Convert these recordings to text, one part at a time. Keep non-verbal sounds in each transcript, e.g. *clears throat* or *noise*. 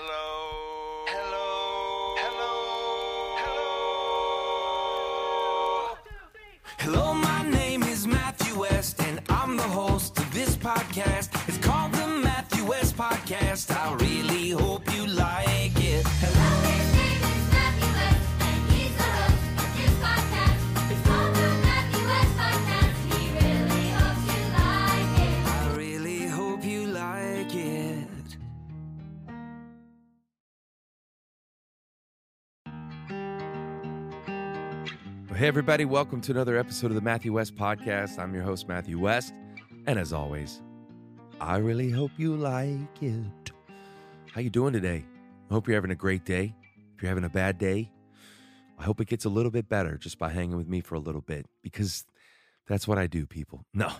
Hello. Everybody, welcome to another episode of the Matthew West Podcast. I'm your host, Matthew West. And as always, I really hope you like it. How you doing today? I hope you're having a great day. If you're having a bad day, I hope it gets a little bit better just by hanging with me for a little bit because that's what I do, people. *laughs* No,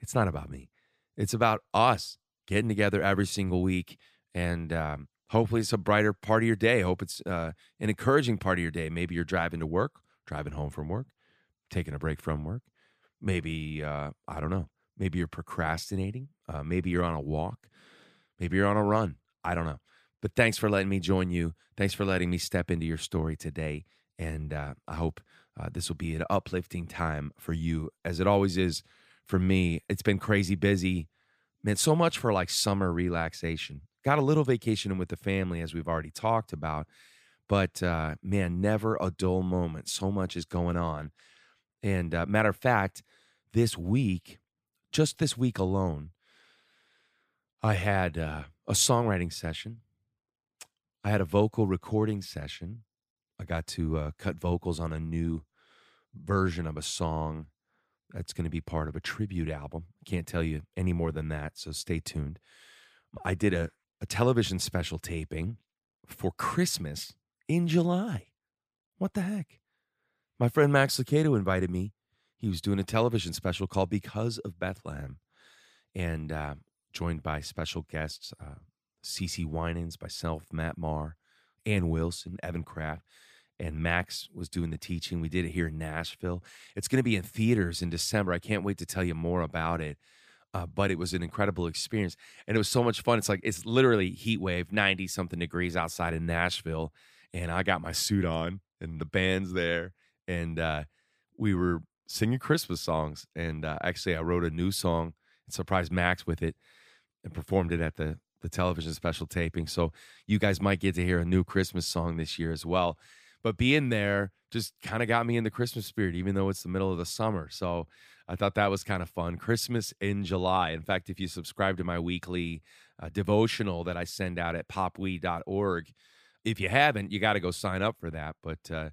it's not about me. It's about us getting together every single week and um, hopefully it's a brighter part of your day. I hope it's uh, an encouraging part of your day. Maybe you're driving to work, driving home from work, taking a break from work. Maybe, uh, I don't know, maybe you're procrastinating. Uh, maybe you're on a walk. Maybe you're on a run. I don't know. But thanks for letting me join you. Thanks for letting me step into your story today. And uh, I hope uh, this will be an uplifting time for you, as it always is for me. It's been crazy busy. Meant so much for like summer relaxation. Got a little vacation with the family, as we've already talked about. But uh, man, never a dull moment. So much is going on. And uh, matter of fact, this week, just this week alone, I had uh, a songwriting session. I had a vocal recording session. I got to uh, cut vocals on a new version of a song that's going to be part of a tribute album. I Can't tell you any more than that, so stay tuned. I did a, a television special taping for Christmas in July. What the heck? My friend Max Lucado invited me. He was doing a television special called Because of Bethlehem, and uh, joined by special guests uh, Cece Winans, myself, Matt Maher, Ann Wilson, Evan Craft, and Max was doing the teaching. We did it here in Nashville. It's going to be in theaters in December. I can't wait to tell you more about it. Uh, but it was an incredible experience, and it was so much fun. It's like it's literally heat wave, ninety something degrees outside in Nashville, and I got my suit on, and the band's there, and uh, we were singing Christmas songs. And uh, actually, I wrote a new song and surprised Max with it, and performed it at the the television special taping. So you guys might get to hear a new Christmas song this year as well. But being there just kind of got me in the Christmas spirit, even though it's the middle of the summer. So I thought that was kind of fun. Christmas in July. In fact, if you subscribe to my weekly uh, devotional that I send out at popwe.org, if you haven't, you got to go sign up for that. But uh,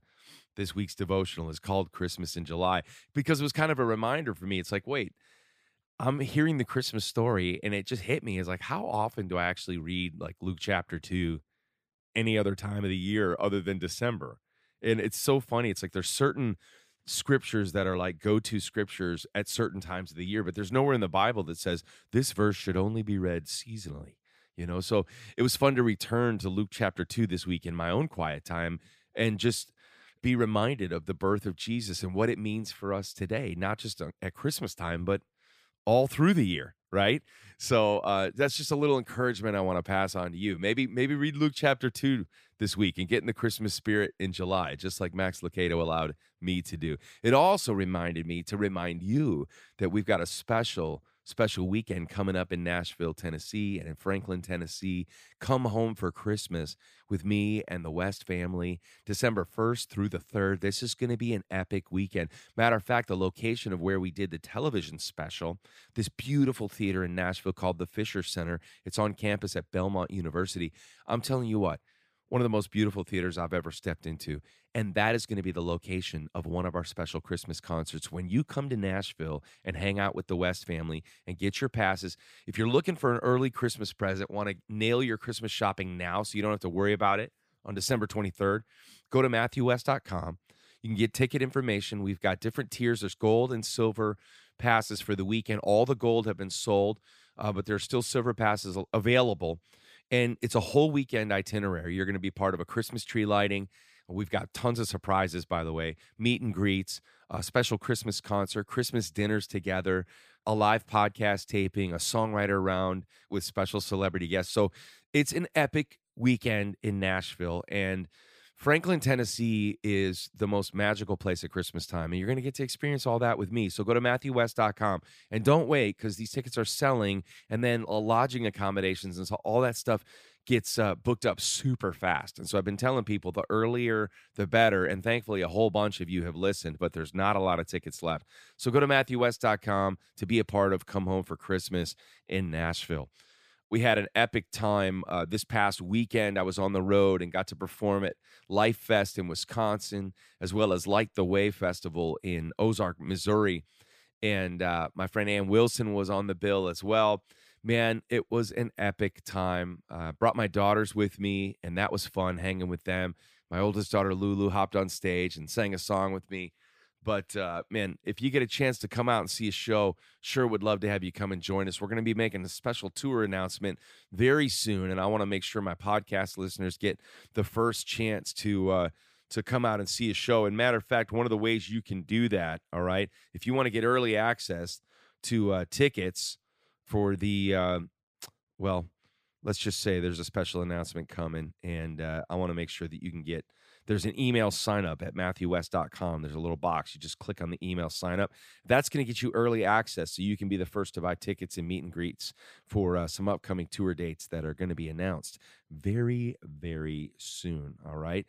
this week's devotional is called Christmas in July because it was kind of a reminder for me. It's like, wait, I'm hearing the Christmas story and it just hit me Is like, how often do I actually read like Luke chapter two any other time of the year other than December? And it's so funny. It's like there's certain scriptures that are like go to scriptures at certain times of the year, but there's nowhere in the Bible that says this verse should only be read seasonally. You know, so it was fun to return to Luke chapter two this week in my own quiet time and just be reminded of the birth of Jesus and what it means for us today, not just at Christmas time, but all through the year, right? So uh, that's just a little encouragement I want to pass on to you. Maybe maybe read Luke chapter two this week and get in the Christmas spirit in July, just like Max Lucado allowed me to do. It also reminded me to remind you that we've got a special special weekend coming up in Nashville, Tennessee, and in Franklin, Tennessee. Come home for Christmas with me and the West family, December 1st through the 3rd. This is going to be an epic weekend. Matter of fact, the location of where we did the television special, this beautiful theater in Nashville called the Fisher Center, it's on campus at Belmont University. I'm telling you what, one of the most beautiful theaters I've ever stepped into. And that is going to be the location of one of our special Christmas concerts. When you come to Nashville and hang out with the West family and get your passes, if you're looking for an early Christmas present, want to nail your Christmas shopping now so you don't have to worry about it on December 23rd, go to MatthewWest.com. You can get ticket information. We've got different tiers. There's gold and silver passes for the weekend. All the gold have been sold, uh, but there's still silver passes available. And it's a whole weekend itinerary. You're going to be part of a Christmas tree lighting. We've got tons of surprises, by the way meet and greets, a special Christmas concert, Christmas dinners together, a live podcast taping, a songwriter round with special celebrity guests. So it's an epic weekend in Nashville. And Franklin, Tennessee is the most magical place at Christmas time. And you're going to get to experience all that with me. So go to MatthewWest.com and don't wait because these tickets are selling and then lodging accommodations and so all that stuff gets uh, booked up super fast. And so I've been telling people the earlier, the better. And thankfully, a whole bunch of you have listened, but there's not a lot of tickets left. So go to MatthewWest.com to be a part of Come Home for Christmas in Nashville. We had an epic time uh, this past weekend. I was on the road and got to perform at Lifest in Wisconsin, as well as Light the Way Festival in Ozark, Missouri. And uh, my friend Ann Wilson was on the bill as well man, it was an epic time. Uh, brought my daughters with me, and that was fun hanging with them. My oldest daughter Lulu hopped on stage and sang a song with me. But uh, man, if you get a chance to come out and see a show, sure would love to have you come and join us. We're going to be making a special tour announcement very soon, and I want to make sure my podcast listeners get the first chance to uh, to come out and see a show. And matter of fact, one of the ways you can do that, all right, if you want to get early access to uh, tickets for the uh, well let's just say there's a special announcement coming and uh, i want to make sure that you can get there's an email sign up at matthewwest.com there's a little box. You just click on the email sign up that's going to get you early access so you can be the first to buy tickets and meet and greets for uh, some upcoming tour dates that are going to be announced very very soon all right?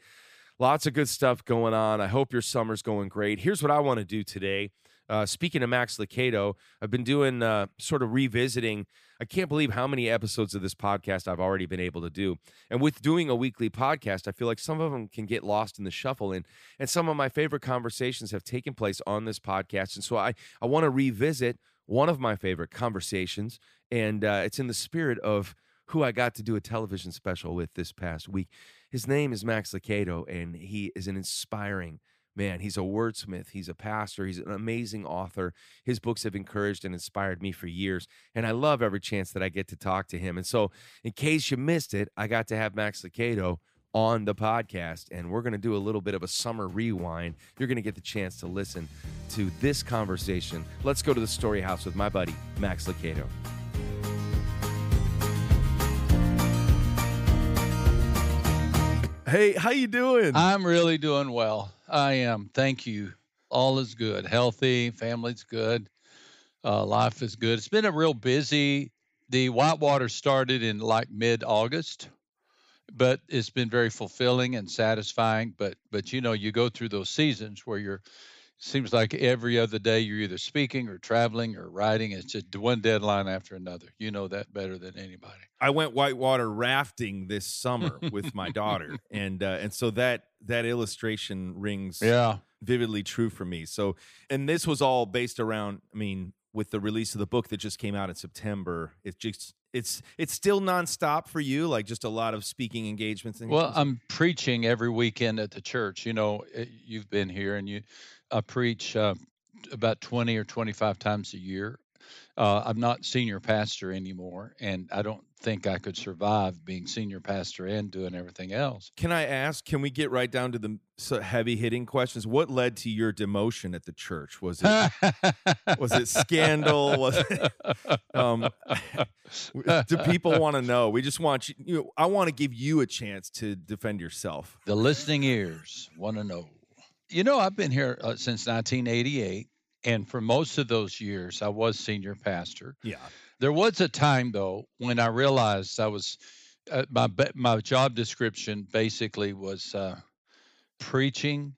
Lots of good stuff going on. I hope your summer's going great. Here's what i want to do today uh, speaking of Max Lucado, I've been doing uh, sort of revisiting. I can't believe how many episodes of this podcast I've already been able to do. And with doing a weekly podcast, I feel like some of them can get lost in the shuffle. And, and some of my favorite conversations have taken place on this podcast. And so I, I want to revisit one of my favorite conversations. And uh, it's in the spirit of who I got to do a television special with this past week. His name is Max Lucado, and he is an inspiring man, he's a wordsmith, he's a pastor, he's an amazing author. His books have encouraged and inspired me for years, and I love every chance that I get to talk to him. And so, in case you missed it, I got to have Max Lucado on the podcast, and we're going to do a little bit of a summer rewind. You're going to get the chance to listen to this conversation. Let's go to the story house with my buddy Max Lucado. Hey, how you doing? I'm really doing well. I am. Thank you. All is good. Healthy. Family's good. Uh, life is good. It's been a real busy. The Whitewater started in like mid August, but it's been very fulfilling and satisfying. But but you know you go through those seasons where you're seems like every other day you're either speaking or traveling or writing. It's just one deadline after another. You know that better than anybody. I went whitewater rafting this summer with my *laughs* daughter, and uh, and so that that illustration rings Yeah. vividly true for me. So, and this was all based around. I mean, with the release of the book that just came out in September, it's just it's it's still nonstop for you, like just a lot of speaking engagements. And Well, I'm preaching every weekend at the church. You know, eh, you've been here, and you, I preach uh, about 20 or 25 times a year. Uh, I'm not senior pastor anymore, and I don't think I could survive being senior pastor and doing everything else. Can I ask? Can we get right down to the heavy hitting questions? What led to your demotion at the church? Was it was it scandal? Was it, *laughs* um, do people want to know? We just want you. you know, I want to give you a chance to defend yourself. the listening ears want to know. You know, I've been here uh, since 1988, and for most of those years, I was senior pastor. Yeah. There was a time though when I realized I was uh, my my job description basically was uh, preaching,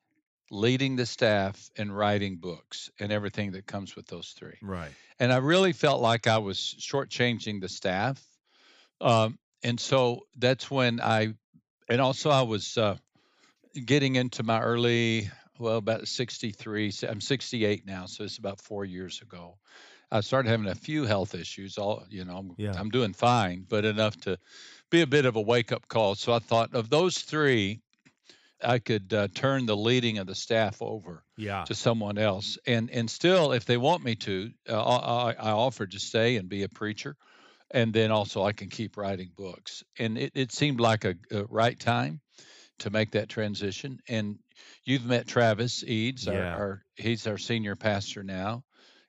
leading the staff, and writing books, and everything that comes with those three. Right. And I really felt like I was shortchanging the staff, um, and so that's when I, and also I was uh, getting into my early, well, about 63. I'm 68 now, so it's about four years ago. I started having a few health issues. All you know, I'm, Yeah. I'm doing fine, but enough to be a bit of a wake up call. So I thought of those three, I could uh, turn the leading of the staff over Yeah. to someone else, and and still, if they want me to, uh, I, I I offered to stay and be a preacher, and then also I can keep writing books. And it, it seemed like a, a right time to make that transition. And you've met Travis Eades, Yeah. our, our he's our senior pastor now,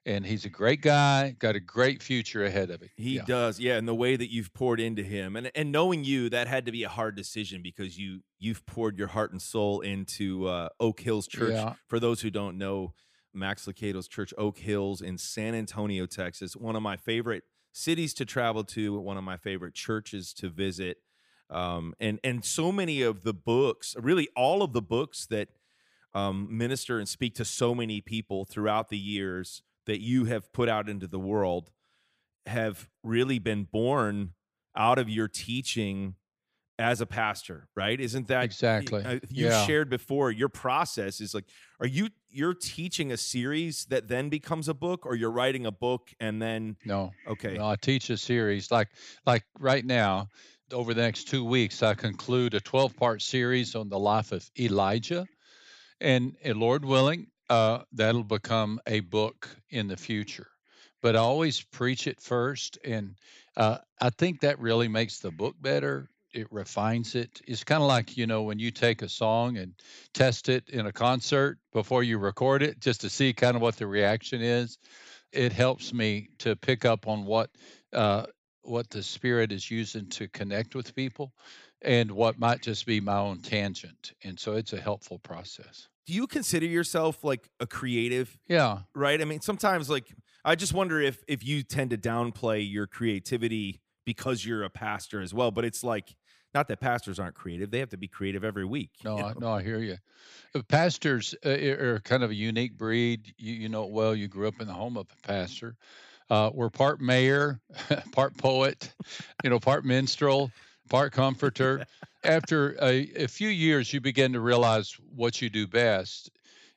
and he's a great guy. Got a great future ahead of him. He Yeah. does, yeah, and the way that you've poured into him, and and knowing you, that had to be a hard decision because you you've poured your heart and soul into uh, Oak Hills Church. Yeah. For those who don't know, Max Lucado's church, Oak Hills in San Antonio, Texas, one of my favorite cities to travel to, one of my favorite churches to visit, um, and and so many of the books, really all of the books that um, minister and speak to so many people throughout the years that you have put out into the world have really been born out of your teaching as a pastor right isn't that Exactly. uh, you Yeah. shared before your process is like are you you're teaching a series that then becomes a book or you're writing a book and then No, okay no, I teach a series like like right now. Over the next two weeks, I conclude a 12 part series on the life of Elijah, and, and Lord willing, uh, that'll become a book in the future. But I always preach it first, and uh, I think that really makes the book better. It refines it. It's kind of like you know when you take a song and test it in a concert before you record it, just to see kind of what the reaction is. It helps me to pick up on what uh, what the spirit is using to connect with people, and what might just be my own tangent. And so it's a helpful process. do you consider yourself like a creative Yeah. right? I mean, sometimes like I just wonder if if you tend to downplay your creativity because you're a pastor as well. But it's like not that pastors aren't creative; they have to be creative every week. No, you I, know? no, I hear you. Uh, Pastors uh, are are kind of a unique breed. You, you know it well. You grew up in the home of a pastor. Uh, we're part mayor, *laughs* part poet, you know, part minstrel, part comforter. After a, a few years, you begin to realize what you do best.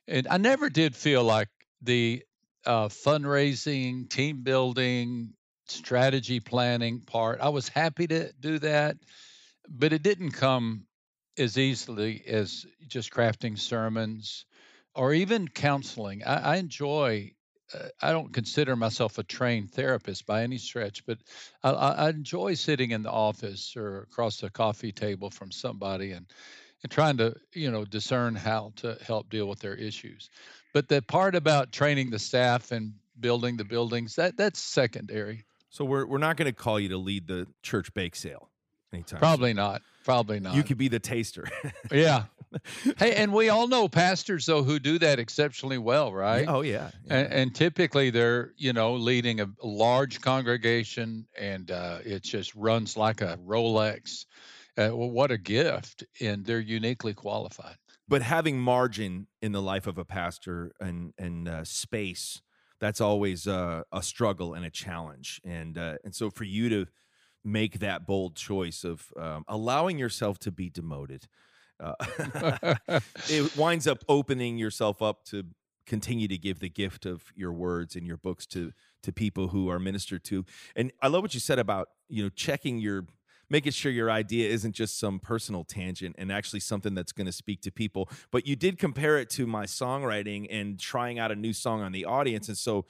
And I never did feel like the uh, fundraising, team building, strategy planning part. I was happy to do that, but it didn't come as easily as just crafting sermons or even counseling. I, I enjoy. Uh, I don't consider myself a trained therapist by any stretch, but I, I I enjoy sitting in the office or across the coffee table from somebody and and trying to you know discern how to help deal with their issues. But the part about training the staff and building the buildings that that's secondary. So we're we're not going to call you to lead the church bake sale anytime. Probably not. Probably not. you could be the taster. *laughs* Yeah. Hey, and we all know pastors though who do that exceptionally well, right? oh yeah. yeah. And, and typically they're, you know, leading a large congregation, and uh, it just runs like a Rolex. Uh, well, what a gift! And they're uniquely qualified. but having margin in the life of a pastor and and uh, space that's always uh, a struggle and a challenge and uh, and so for you to make that bold choice of um, allowing yourself to be demoted uh, *laughs* *laughs* it winds up opening yourself up to continue to give the gift of your words and your books to to people who are ministered to and i love what you said about you know checking your making sure your idea isn't just some personal tangent and actually something that's going to speak to people but you did compare it to my songwriting and trying out a new song on the audience and so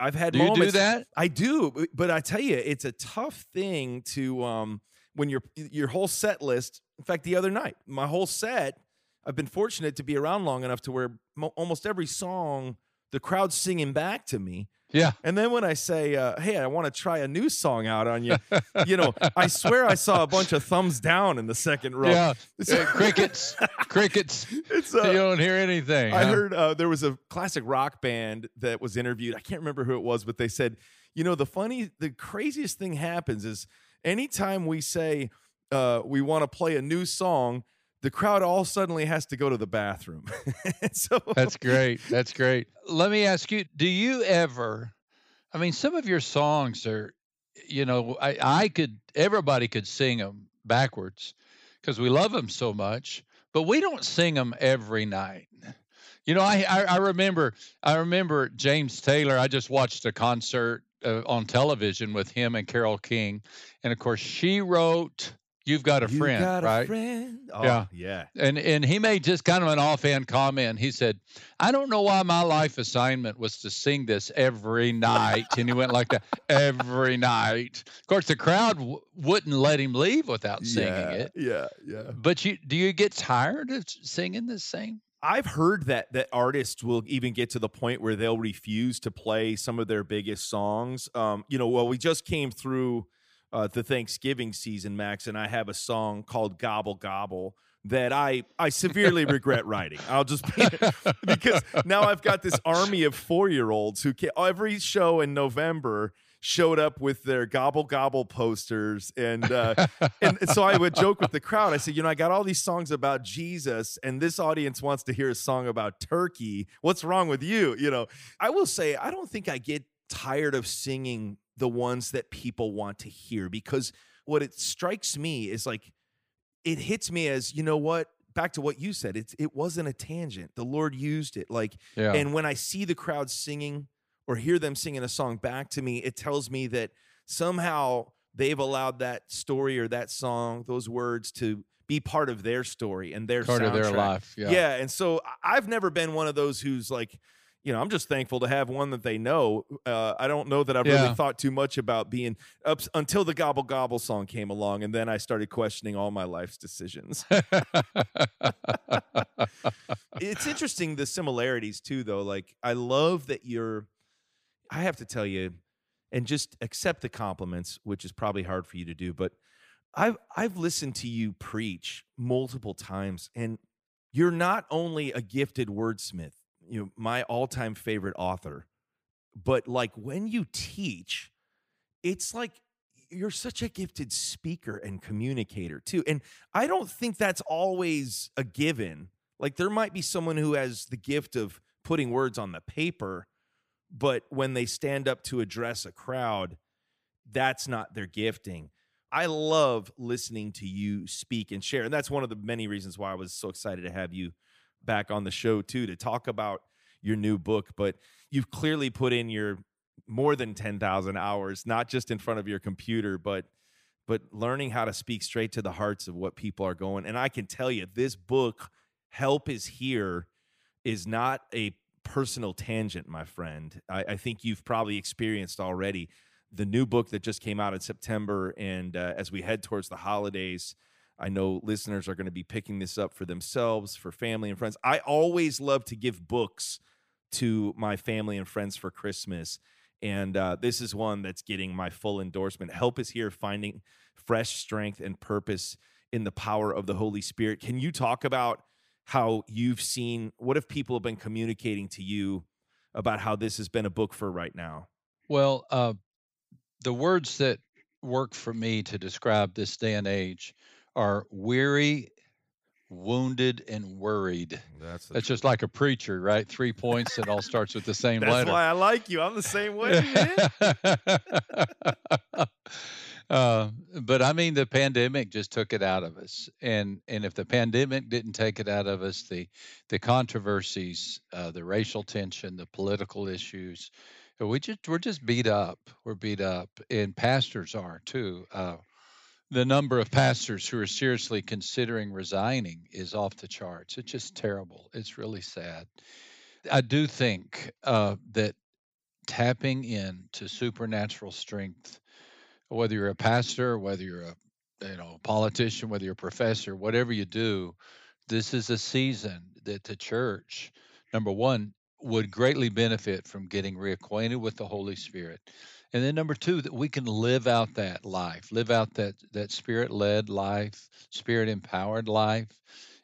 i've had Do you do moments that? I do, but I tell you, it's a tough thing to um when your your whole set list. In fact, the other night, my whole set, I've been fortunate to be around long enough to where mo- almost every song the crowd's singing back to me. Yeah. And then when I say, uh, "Hey, I want to try a new song out on you," *laughs* you know, I swear I saw a bunch of thumbs down in the second row. Yeah. *laughs* It's- Uh, crickets. crickets. It's you uh, don't hear anything. I huh? heard uh, there was a classic rock band that was interviewed. I can't remember who it was, but they said, you know, the funny, the craziest thing happens is anytime we say uh, we want to play a new song, the crowd all suddenly has to go to the bathroom. *laughs* So That's *laughs* great. That's great. Let me ask you, do you ever I mean some of your songs are you know, I I could everybody could sing them backwards because we love them so much, but we don't sing them every night. You know, I, I I remember I remember James Taylor. I just watched a concert uh, on television with him and Carole King, and of course she wrote "You've Got a You Friend," got a right? friend? Oh, Yeah. yeah. and and he made just kind of an offhand comment. He said, "I don't know why my life assignment was to sing this every night," and he went like that *laughs* every night. Of course, the crowd w- wouldn't let him leave without singing yeah, it. Yeah, yeah. But you do you get tired of singing the same? I've heard that that artists will even get to the point where they'll refuse to play some of their biggest songs. Um, you know, well, we just came through uh, the Thanksgiving season, Max, and I have a song called "Gobble Gobble." That I I severely *laughs* regret writing. I'll just be, *laughs* because now I've got this army of four year olds who can, every show in November showed up with their gobble gobble posters and uh, and *laughs* so I would joke with the crowd. I said, you know, I got all these songs about Jesus, and this audience wants to hear a song about turkey. What's wrong with you? You know, I will say, I don't think I get tired of singing the ones that people want to hear because what it strikes me is like it hits me as you know what back to what you said it's it wasn't a tangent the lord used it like Yeah. and when i see the crowd singing or hear them singing a song back to me it tells me that somehow they've allowed that story or that song those words to be part of their story and their part of their life. Yeah. Yeah. and so I've never been one of those who's like, you know, I'm just thankful to have one that they know. Uh, I don't know that I've Yeah. really thought too much about being up until the Gobble Gobble song came along, and then I started questioning all my life's decisions. it's interesting the similarities too, though. Like I love that you're. I have to tell you, and just accept the compliments, which is probably hard for you to do, but I've I've listened to you preach multiple times, and you're not only a gifted wordsmith, you know, my all-time favorite author, but like when you teach, it's like you're such a gifted speaker and communicator too. And I don't think that's always a given. Like there might be someone who has the gift of putting words on the paper, but when they stand up to address a crowd, that's not their gifting. I love listening to you speak and share. And that's one of the many reasons why I was so excited to have you back on the show, too, to talk about your new book. But you've clearly put in your more than 10,000 hours, not just in front of your computer, but but learning how to speak straight to the hearts of what people are going. And I can tell you, this book, Help is Here, is not a personal tangent, my friend. I, I think you've probably experienced already the new book that just came out in September. And uh, as we head towards the holidays, I know listeners are going to be picking this up for themselves, for family and friends. I always love to give books to my family and friends for Christmas. And uh, this is one that's getting my full endorsement. Help is here finding fresh strength and purpose in the power of the Holy Spirit. Can you talk about how you've seen what if people have been communicating to you about how this has been a book for right now? Well, uh, the words that work for me to describe this day and age are weary, wounded, and worried. That's That's just like a preacher, right? Three points. It all starts with the same That's letter. That's why I like you. I'm the same *laughs* way, man. uh, but I mean, the pandemic just took it out of us, and and if the pandemic didn't take it out of us, the the controversies, uh, the racial tension, the political issues, we just we're just beat up. We're beat up, and pastors are too. Uh, the number of pastors who are seriously considering resigning is off the charts. It's just terrible. It's really sad. I do think uh, that tapping into supernatural strength, whether you're a pastor, whether you're a you know politician, whether you're a professor, whatever you do, this is a season that the church, number one, would greatly benefit from getting reacquainted with the Holy Spirit. And then number two, that we can live out that life, live out that that spirit-led life, spirit-empowered life,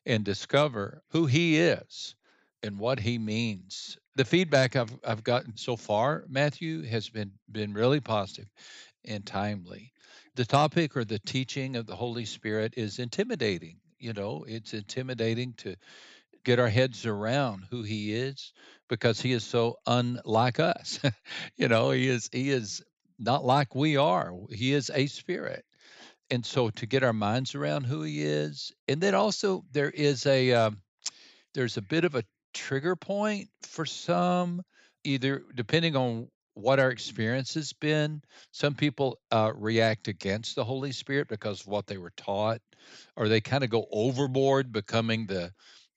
and discover who He is and what He means. The feedback I've I've gotten so far, Matthew, has been been really positive and timely. The topic or the teaching of the Holy Spirit is intimidating. You know, it's intimidating to get our heads around who he is because he is so unlike us. *laughs* you know, he is he is not like we are. He is a spirit. And so to get our minds around who he is, and then also there is a um, there's a bit of a trigger point for some, either depending on what our experience has been. Some people uh, react against the Holy Spirit because of what they were taught, or they kind of go overboard, becoming the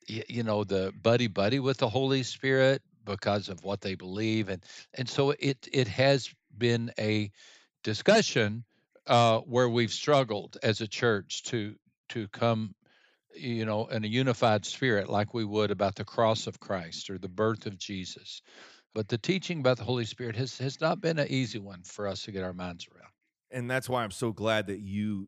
you know the buddy buddy with the holy spirit because of what they believe and and so it it has been a discussion uh where we've struggled as a church to to come you know, in a unified spirit, like we would about the cross of Christ or the birth of Jesus. But the teaching about the Holy Spirit has, has not been an easy one for us to get our minds around. and that's why I'm so glad that you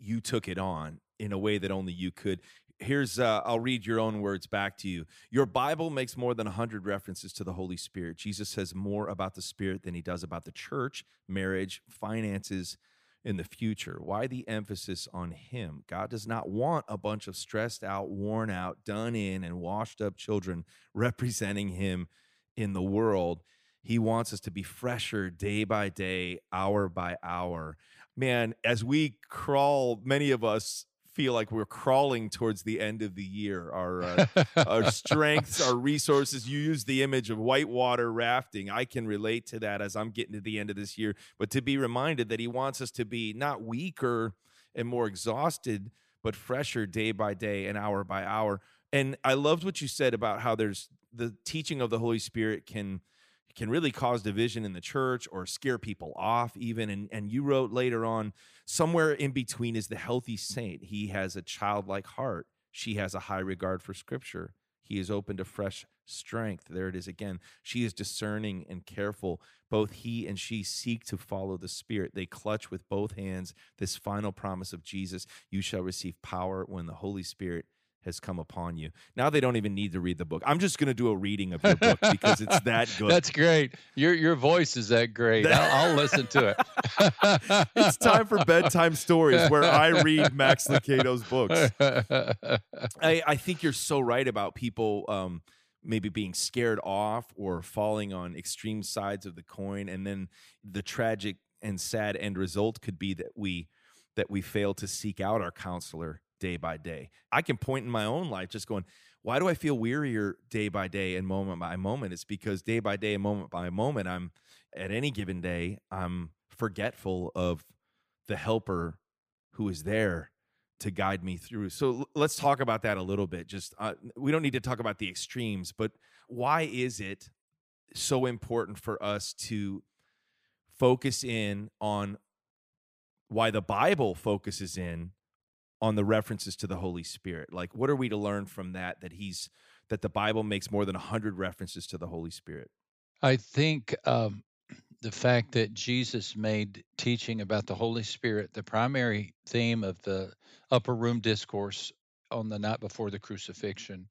you took it on in a way that only you could. Here's uh, I'll read your own words back to you. Your Bible makes more than 100 references to the Holy Spirit. Jesus says more about the Spirit than he does about the church, marriage, finances, in the future. Why the emphasis on him? God does not want a bunch of stressed out, worn out, done in, and washed up children *laughs* representing him in the world. He wants us to be fresher day by day, hour by hour. Man, as we crawl, many of us feel like we're crawling towards the end of the year. Our uh, *laughs* our strengths, our resources. You use the image of whitewater rafting. I can relate to that as I'm getting to the end of this year. But to be reminded that he wants us to be not weaker and more exhausted, but fresher day by day and hour by hour. And I loved what you said about how there's the teaching of the Holy Spirit can can really cause division in the church or scare people off even and and you wrote later on somewhere in between is the healthy saint. He has a childlike heart. She has a high regard for scripture. He is open to fresh strength. There it is again. She is discerning and careful. Both he and she seek to follow the spirit. They clutch with both hands this final promise of jesus. You shall receive power when the holy spirit has come upon you now they don't even need to read the book i'm just going to do a reading of your book because it's that *laughs* good That's great. Your your voice is that great. I'll, I'll listen to it. *laughs* it's time for bedtime stories where I read Max Lucado's books. *laughs* I, I think you're so right about people um, maybe being scared off or falling on extreme sides of the coin, and then the tragic and sad end result could be that we that we fail to seek out our counselor day by day. I can point in my own life just going, why do I feel wearier day by day and moment by moment? It's because day by day and moment by moment, I'm at any given day, I'm forgetful of the helper who is there to guide me through. So let's talk about that a little bit. Just uh, we don't need to talk about the extremes, but why is it so important for us to focus in on why the Bible focuses in on the references to the Holy Spirit? Like what are we to learn from that that he's that the Bible makes more than 100 references to the Holy Spirit? I think um, *clears throat* the fact that Jesus made teaching about the Holy Spirit the primary theme of the upper room discourse on the night before the crucifixion,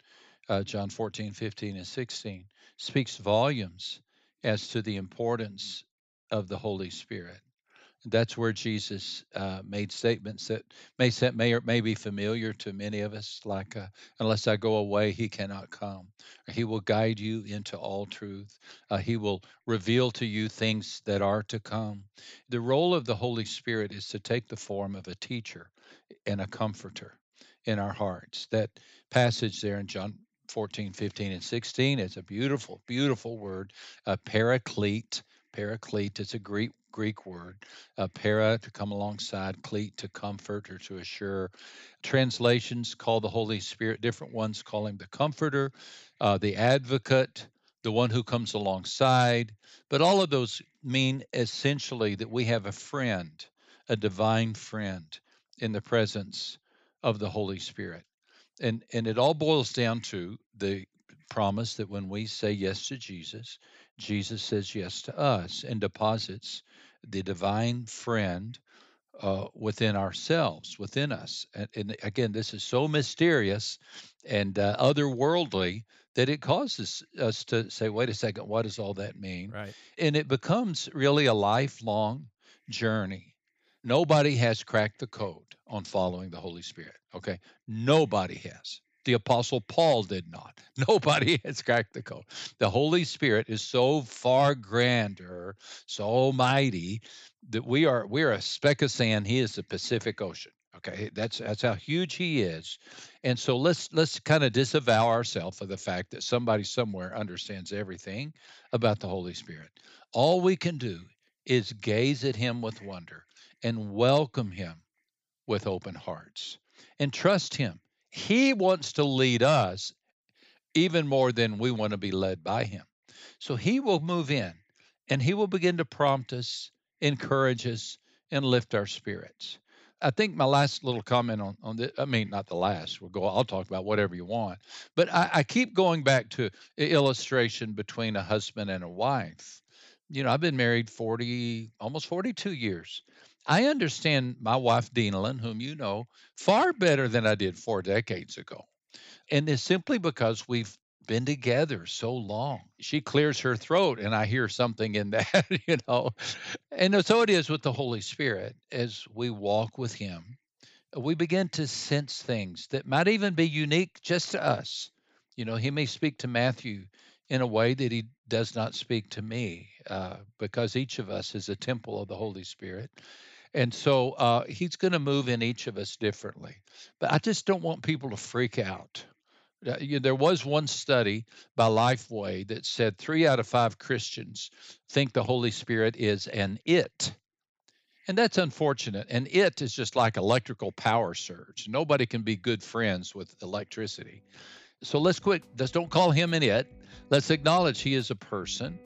uh, John 14, 15, and 16, speaks volumes as to the importance of the Holy Spirit. That's where Jesus uh, made statements that may may or may be familiar to many of us, like uh, "Unless I go away, He cannot come." He will guide you into all truth. Uh, he will reveal to you things that are to come. The role of the Holy Spirit is to take the form of a teacher and a comforter in our hearts. That passage there in John 14, 15, and 16 is a beautiful, beautiful word, a paraclete. Paraclete It's a Greek Greek word. Uh, para to come alongside, cleat to comfort or to assure. Translations call the Holy Spirit, different ones call him the comforter, uh, the advocate, the one who comes alongside. But all of those mean essentially that we have a friend, a divine friend in the presence of the Holy Spirit. And, and it all boils down to the promise that when we say yes to Jesus, Jesus says yes to us and deposits the divine friend uh, within ourselves, within us. And, and again, this is so mysterious and uh, otherworldly that it causes us to say, wait a second, what does all that mean? Right. And it becomes really a lifelong journey. Nobody has cracked the code on following the Holy Spirit. Okay. Nobody has. The Apostle Paul did not. *laughs* Nobody has cracked the code. The Holy Spirit is so far grander, so mighty that we are we are a speck of sand. He is the Pacific Ocean. Okay, that's that's how huge he is, and so let's let's kind of disavow ourselves of the fact that somebody somewhere understands everything about the Holy Spirit. All we can do is gaze at him with wonder and welcome him with open hearts and trust him. He wants to lead us even more than we want to be led by him. So he will move in and he will begin to prompt us, encourage us, and lift our spirits. I think my last little comment on on this, I mean, not the last. We'll go. I'll talk about whatever you want, but I, I keep going back to illustration between a husband and a wife. You know, I've been married forty, almost forty-two years. I understand my wife Denalyn, whom you know, far better than I did four decades ago, and it's simply because we've been together so long. She clears her throat, and I hear something in *laughs* that, you know. And so it is with the Holy Spirit as we walk with Him. We begin to sense things that might even be unique just to us. You know, He may speak to Matthew in a way that He does not speak to me uh, because each of us is a temple of the Holy Spirit. And so uh, He's going to move in each of us differently. But I just don't want people to freak out. Uh, There was one study by Lifeway that said three out of five Christians think the Holy Spirit is an it. And that's unfortunate. And it is just like electrical power surge. Nobody can be good friends with electricity. So let's quit. Let's don't call him an it. Let's acknowledge he is a person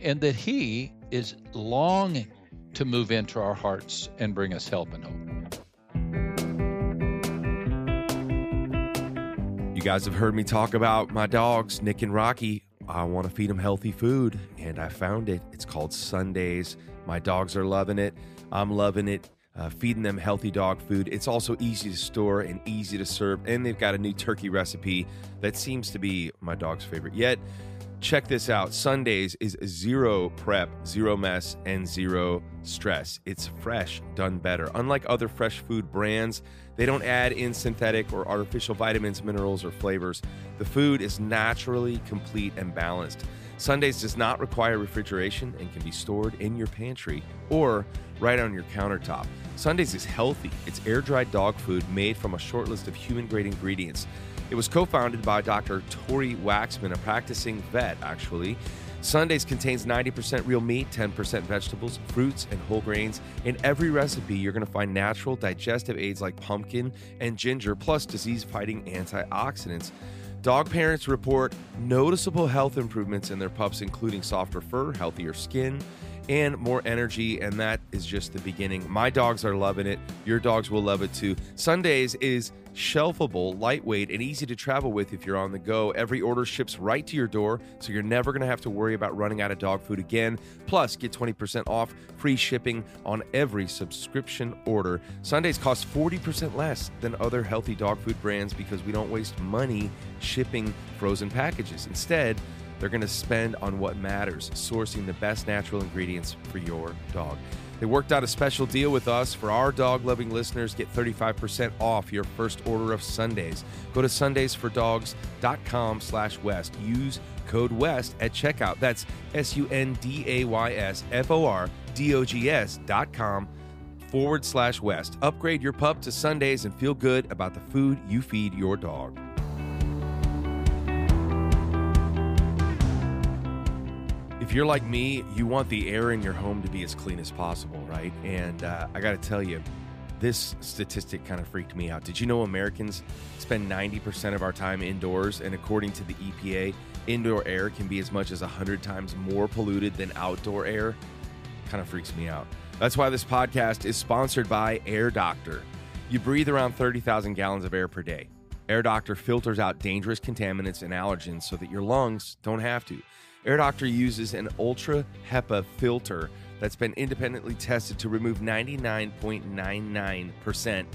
and that he is longing to move into our hearts and bring us help and hope. You guys have heard me talk about my dogs, Nick and Rocky. I want to feed them healthy food, and I found it. It's called Sundays. My dogs are loving it. I'm loving it. Uh, feeding them healthy dog food. It's also easy to store and easy to serve, and they've got a new turkey recipe that seems to be my dog's favorite yet. Check this out. Sundays is zero prep, zero mess, and zero stress. It's fresh, done better. Unlike other fresh food brands, they don't add in synthetic or artificial vitamins, minerals, or flavors. The food is naturally complete and balanced. Sundays does not require refrigeration and can be stored in your pantry or right on your countertop. Sundays is healthy. It's air dried dog food made from a short list of human grade ingredients. It was co founded by Dr. Tory Waxman, a practicing vet, actually. Sundays contains 90% real meat, 10% vegetables, fruits, and whole grains. In every recipe, you're going to find natural digestive aids like pumpkin and ginger, plus disease fighting antioxidants. Dog parents report noticeable health improvements in their pups, including softer fur, healthier skin, and more energy. And that is just the beginning. My dogs are loving it. Your dogs will love it too. Sundays is shelfable, lightweight, and easy to travel with if you're on the go. Every order ships right to your door, so you're never going to have to worry about running out of dog food again. Plus, get 20% off free shipping on every subscription order. Sundays cost 40% less than other healthy dog food brands because we don't waste money shipping frozen packages. Instead, they're going to spend on what matters, sourcing the best natural ingredients for your dog. They worked out a special deal with us for our dog loving listeners. Get 35% off your first order of Sundays. Go to sundaysfordogs.com slash west. Use code WEST at checkout. That's S U N D A Y S F O R D O G S dot com forward slash west. Upgrade your pup to Sundays and feel good about the food you feed your dog. If you're like me, you want the air in your home to be as clean as possible, right? And uh, I got to tell you, this statistic kind of freaked me out. Did you know Americans spend 90% of our time indoors? And according to the EPA, indoor air can be as much as 100 times more polluted than outdoor air. Kind of freaks me out. That's why this podcast is sponsored by Air Doctor. You breathe around 30,000 gallons of air per day. Air Doctor filters out dangerous contaminants and allergens so that your lungs don't have to. Air Doctor uses an ultra HEPA filter that's been independently tested to remove 99.99%.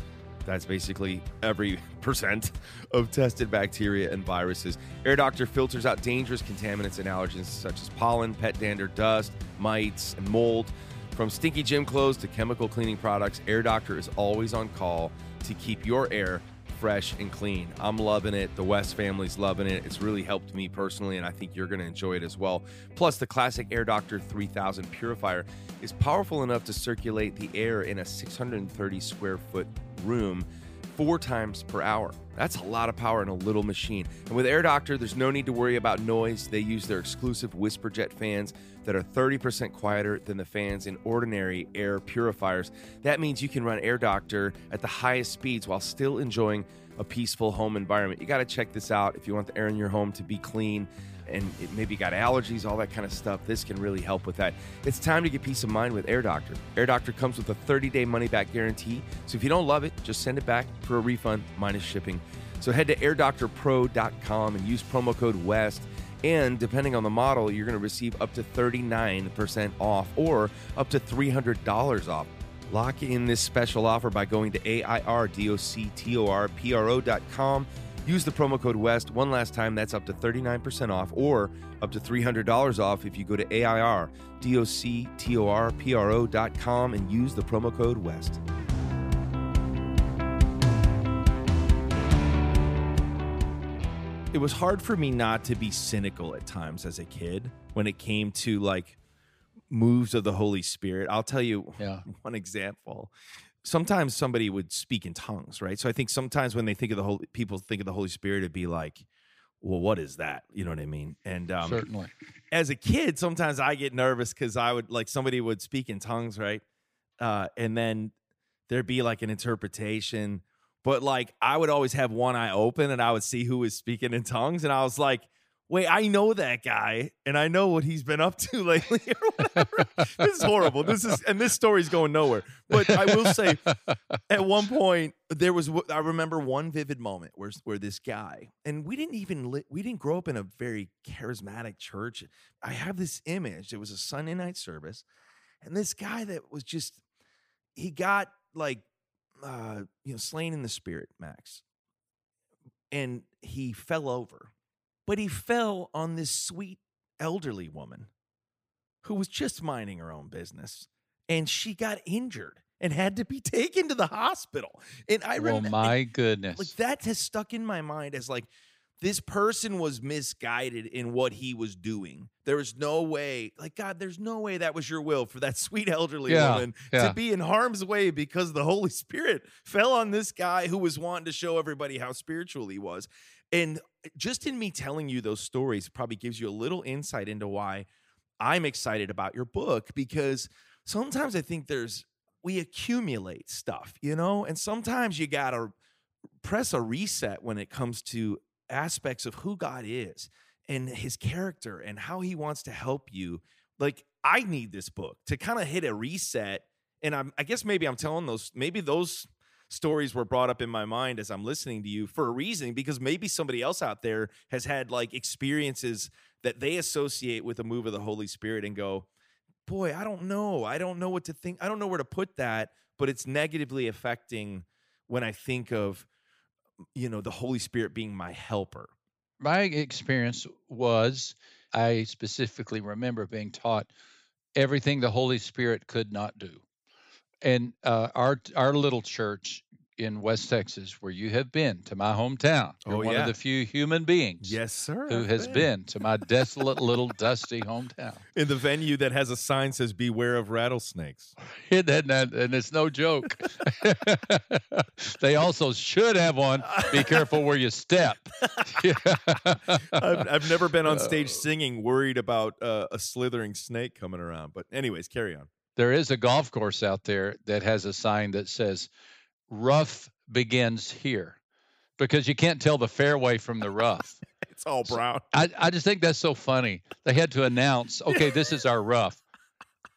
That's basically every *laughs* percent of tested bacteria and viruses. Air Doctor filters out dangerous contaminants and allergens such as pollen, pet dander, dust, mites, and mold. From stinky gym clothes to chemical cleaning products, Air Doctor is always on call to keep your air fresh and clean. I'm loving it. The West family's loving it. It's really helped me personally, and I think you're going to enjoy it as well. Plus, the classic Air Doctor 3000 purifier is powerful enough to circulate the air in a 630 square foot room four times per hour. That's a lot of power in a little machine. And with Air Doctor, there's no need to worry about noise. They use their exclusive WhisperJet fans that are 30% quieter than the fans in ordinary air purifiers. That means you can run Air Doctor at the highest speeds while still enjoying a peaceful home environment. You got to check this out if you want the air in your home to be clean and it maybe got allergies, all that kind of stuff, this can really help with that. It's time to get peace of mind with Air Doctor. Air Doctor comes with a 30 day money back guarantee. So if you don't love it, just send it back for a refund minus shipping. So head to airdoctorpro.com and use promo code WEST. And depending on the model, you're going to receive up to 39% off or up to $300 off. Lock in this special offer by going to AIRDOCTORPRO.com. Use the promo code WEST one last time. That's up to 39% off or up to $300 off if you go to AIRDOCTORPRO.com and use the promo code WEST. It was hard for me not to be cynical at times as a kid when it came to like moves of the Holy Spirit. I'll tell you Yeah. *laughs* one example. Sometimes somebody would speak in tongues, right? So I think sometimes when they think of the Holy people think of the Holy Spirit, it'd be like, well, what is that? You know what I mean? And um, Certainly. as a kid, sometimes I get nervous because I would like somebody would speak in tongues, right? Uh, and then there'd be like an interpretation, but like I would always have one eye open and I would see who was speaking in tongues, and I was like, wait, I know that guy and I know what he's been up to *laughs* lately or whatever. this is horrible. This is and this story's going nowhere. But I will say, at one point there was I remember one vivid moment where where this guy and we didn't even li- we didn't grow up in a very charismatic church. I have this image. It was a Sunday night service, and this guy that was just he got like uh you know slain in the spirit, Max, and he fell over, but he fell on this sweet elderly woman who was just minding her own business, and she got injured and had to be *laughs* taken to the hospital. And I remember my goodness. like that has stuck in my mind as like this person was misguided in what he was doing. There was no way, like God, there's no way that was your will for that *laughs* sweet elderly Yeah, woman yeah. to be in harm's way because the Holy Spirit fell on this guy who was wanting to show everybody how spiritual he was. And just in me telling you those stories probably gives you a little insight into why I'm excited about your book because sometimes I think there's we accumulate stuff, you know, and sometimes you got to press a reset when it comes to aspects of who God is and his character and how he wants to help you. Like I need this book to kind of hit a reset and I'm I guess maybe I'm telling those maybe those stories were brought up in my mind as I'm listening to you for a reason because maybe somebody else out there has had like experiences that they associate with a move of the Holy Spirit and go, boy, I don't know. I don't know what to think. I don't know where to put that, but it's negatively affecting when I think of, you know, the Holy Spirit being my helper. my experience was I specifically remember being taught everything the Holy Spirit could not do. And uh, our our little church in West Texas, where you have been to my hometown, you're Oh, one yeah. of the few human beings yes, sir. who has been to my desolate little dusty hometown. in the venue that has a sign says "Beware of rattlesnakes." *laughs* And, and, and it's no joke. *laughs* they also should have one. Be careful where you step. *laughs* I've, I've never been on stage Oh. singing, worried about uh, a slithering snake coming around. But anyways, carry on. there is a golf course out there that has a sign that says rough begins here because you can't tell the fairway from the rough. *laughs* It's all brown. I, I just think that's so funny. They had to announce, *laughs* okay, this is our rough.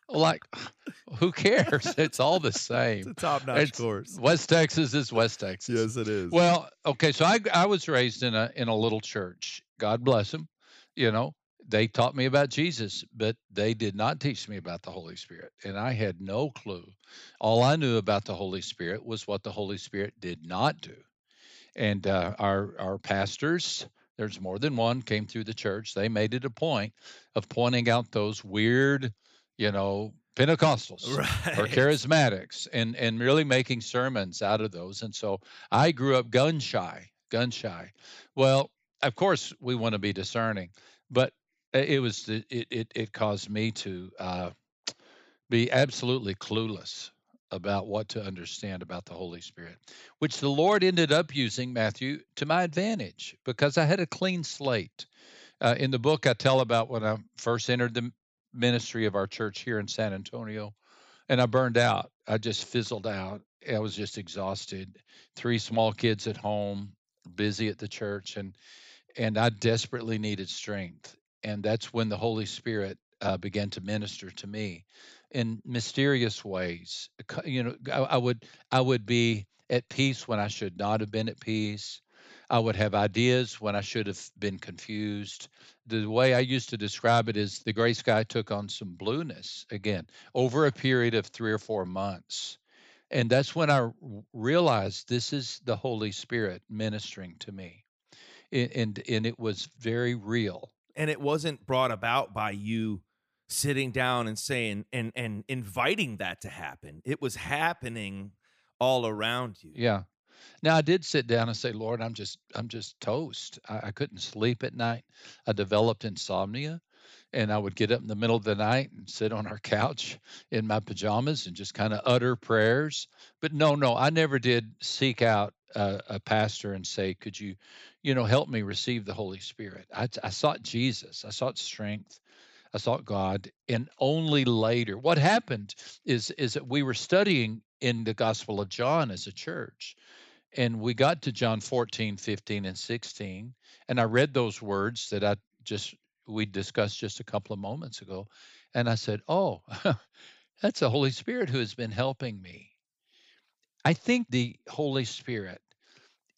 Like, *sighs* who cares? *laughs* It's all the It's a same. top-notch course. West Texas is West Texas. Yes, it is. Well, okay, so I I was raised in a in a little church. God bless them. You know, they taught me about Jesus, but they did not teach me about the Holy Spirit, and I had no clue. All I knew about the Holy Spirit was what the Holy Spirit did not do. And uh, our our pastors, there's more than one, came through the church. They made it a point of pointing out those weird, you know, Pentecostals *laughs* right. or charismatics and and really making sermons out of those and so i grew up gun shy gun shy well of course we want to be discerning but it was it it, it caused me to uh, be absolutely clueless about what to understand about the holy spirit which the lord ended up using matthew to my advantage because i had a clean slate uh, in the book i tell about when i first entered the ministry of our church here in san antonio and I burned out. I just fizzled out. I was just exhausted. Three small kids at home, busy at the church, and and I desperately needed strength. And that's when the Holy Spirit uh, began to minister to me in mysterious ways. You know, I, I would I would be at peace when I should not have been at peace. I would have ideas when I should have been confused. The way I used to describe it is the gray sky took on some blueness again over a period of three or four months. And that's when I realized this is the Holy Spirit ministering to me. A- And, and it was very real. And it wasn't brought about by you sitting down and saying and and inviting that to happen it was happening all around you Yeah. Now I did sit down and say, Lord, I'm just I'm just toast. I, I couldn't sleep at night. I developed insomnia and I would get up in the middle of the night and sit on our *laughs* couch in my pajamas and just kind of utter prayers. But no, no, I never did seek out a, a pastor and say, could you, you know, help me receive the Holy Spirit? I, I sought Jesus. I sought strength. I sought God, and only later, what happened is is that we were studying in the Gospel of John as a church, and we got to John 14, 15, and 16, and I read those words that I just we discussed just a couple of moments ago, and I said, "Oh, *laughs* that's the Holy Spirit who has been helping me." I think the Holy Spirit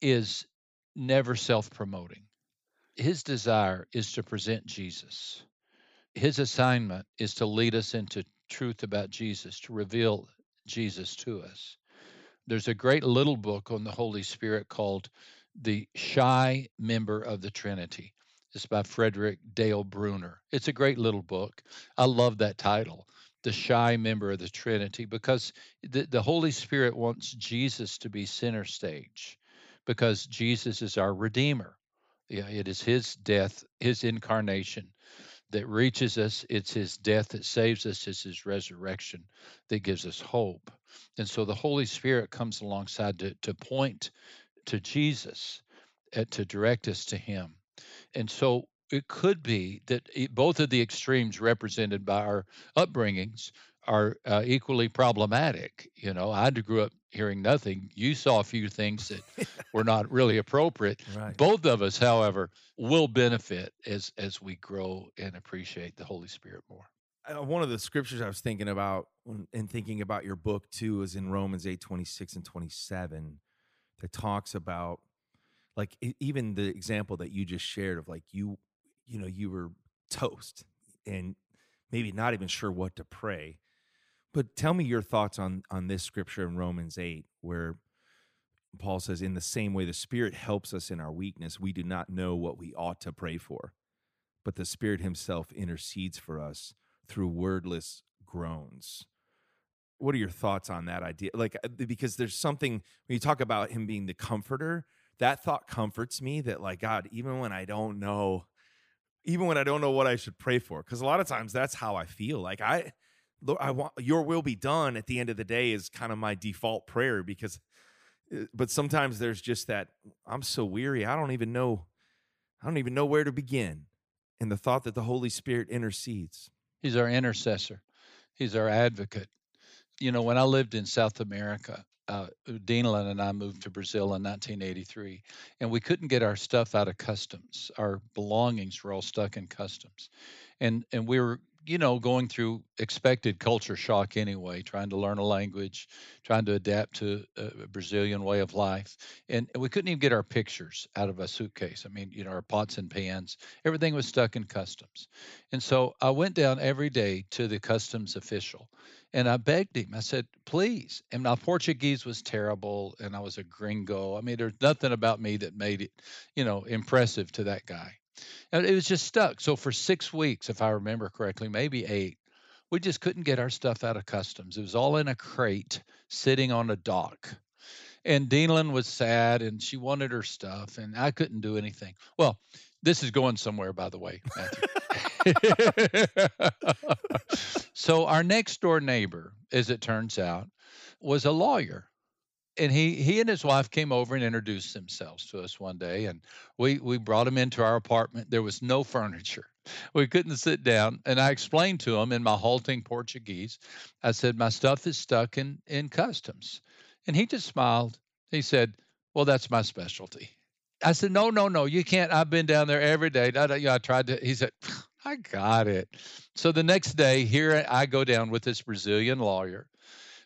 is never self-promoting. His desire is to present Jesus his assignment is to lead us into truth about Jesus, to reveal Jesus to us. There's a great little book on the Holy Spirit called The Shy Member of the Trinity. It's by Frederick Dale Bruner. It's a great little book. I love that title, The Shy Member of the Trinity, because the, the Holy Spirit wants Jesus to be center stage because Jesus is our Redeemer. It is his death, his incarnation that reaches us. It's his death that saves us. It's his resurrection that gives us hope. And so the Holy Spirit comes alongside to, to point to Jesus, uh, to direct us to him. And so it could be that e- both of the extremes represented by our upbringings are uh, equally problematic. You know, I grew up hearing nothing. You saw a few things that were *laughs* not really appropriate. right Both of us, however, will benefit as as we grow and appreciate the Holy Spirit more. uh, one of the scriptures i was thinking about and thinking about your book too is in romans 8 26 and 27 that talks about like even the example that you just shared of like you you know you were toast and maybe not even sure what to pray but tell me your thoughts on on this scripture in romans 8 where paul says in the same way the spirit helps us in our weakness we do not know what we ought to pray for but the spirit himself intercedes for us through wordless groans. What are your thoughts on that idea? Like uh, because there's something when you talk about him being the comforter that thought comforts me that like god even when i don't know even when i don't know what i should pray for because a lot of times that's how i feel. Like i Lord, i want your will be done at the end of the day is kind of my default prayer because uh, but sometimes there's just that i'm so weary i don't even know i don't even know where to begin and the thought that the holy spirit intercedes He's our intercessor. He's our advocate. You know, when I lived in South America, uh, Denalyn and I moved to Brazil in 1983, and we couldn't get our stuff out of customs. Our belongings were all stuck in customs, and and we were, you know, going through expected culture shock anyway, trying to learn a language, trying to adapt to a Brazilian way of life, and we couldn't even get our pictures out of a suitcase. I mean, you know, our pots and pans, everything was stuck in customs. And so I went down every day to the customs official and I begged him. I said, please. And my Portuguese was terrible and I was a gringo. I mean, there's nothing about me that made it, you know, impressive to that guy. And it was just stuck. So for six weeks, if I remember correctly, maybe eight, we just couldn't get our stuff out of customs. It was all in a crate sitting on a dock. And Denalyn was sad and she wanted her stuff and I couldn't do anything. Well, this is going somewhere, by the way, *laughs* so our next door neighbor, as it turns out, was a lawyer. And he, he and his wife came over and introduced themselves to us one day. And we, we brought him into our apartment. There was no *laughs* furniture. We couldn't sit down. And I explained to him in my halting Portuguese, I said, My stuff is stuck in, in customs. And he just smiled. He said, Well, that's my specialty. I said, No, no, no, you can't. I've been down there every day. Da, da, yeah, I tried to. He said, I got it. So the next day, here I go down with this Brazilian lawyer.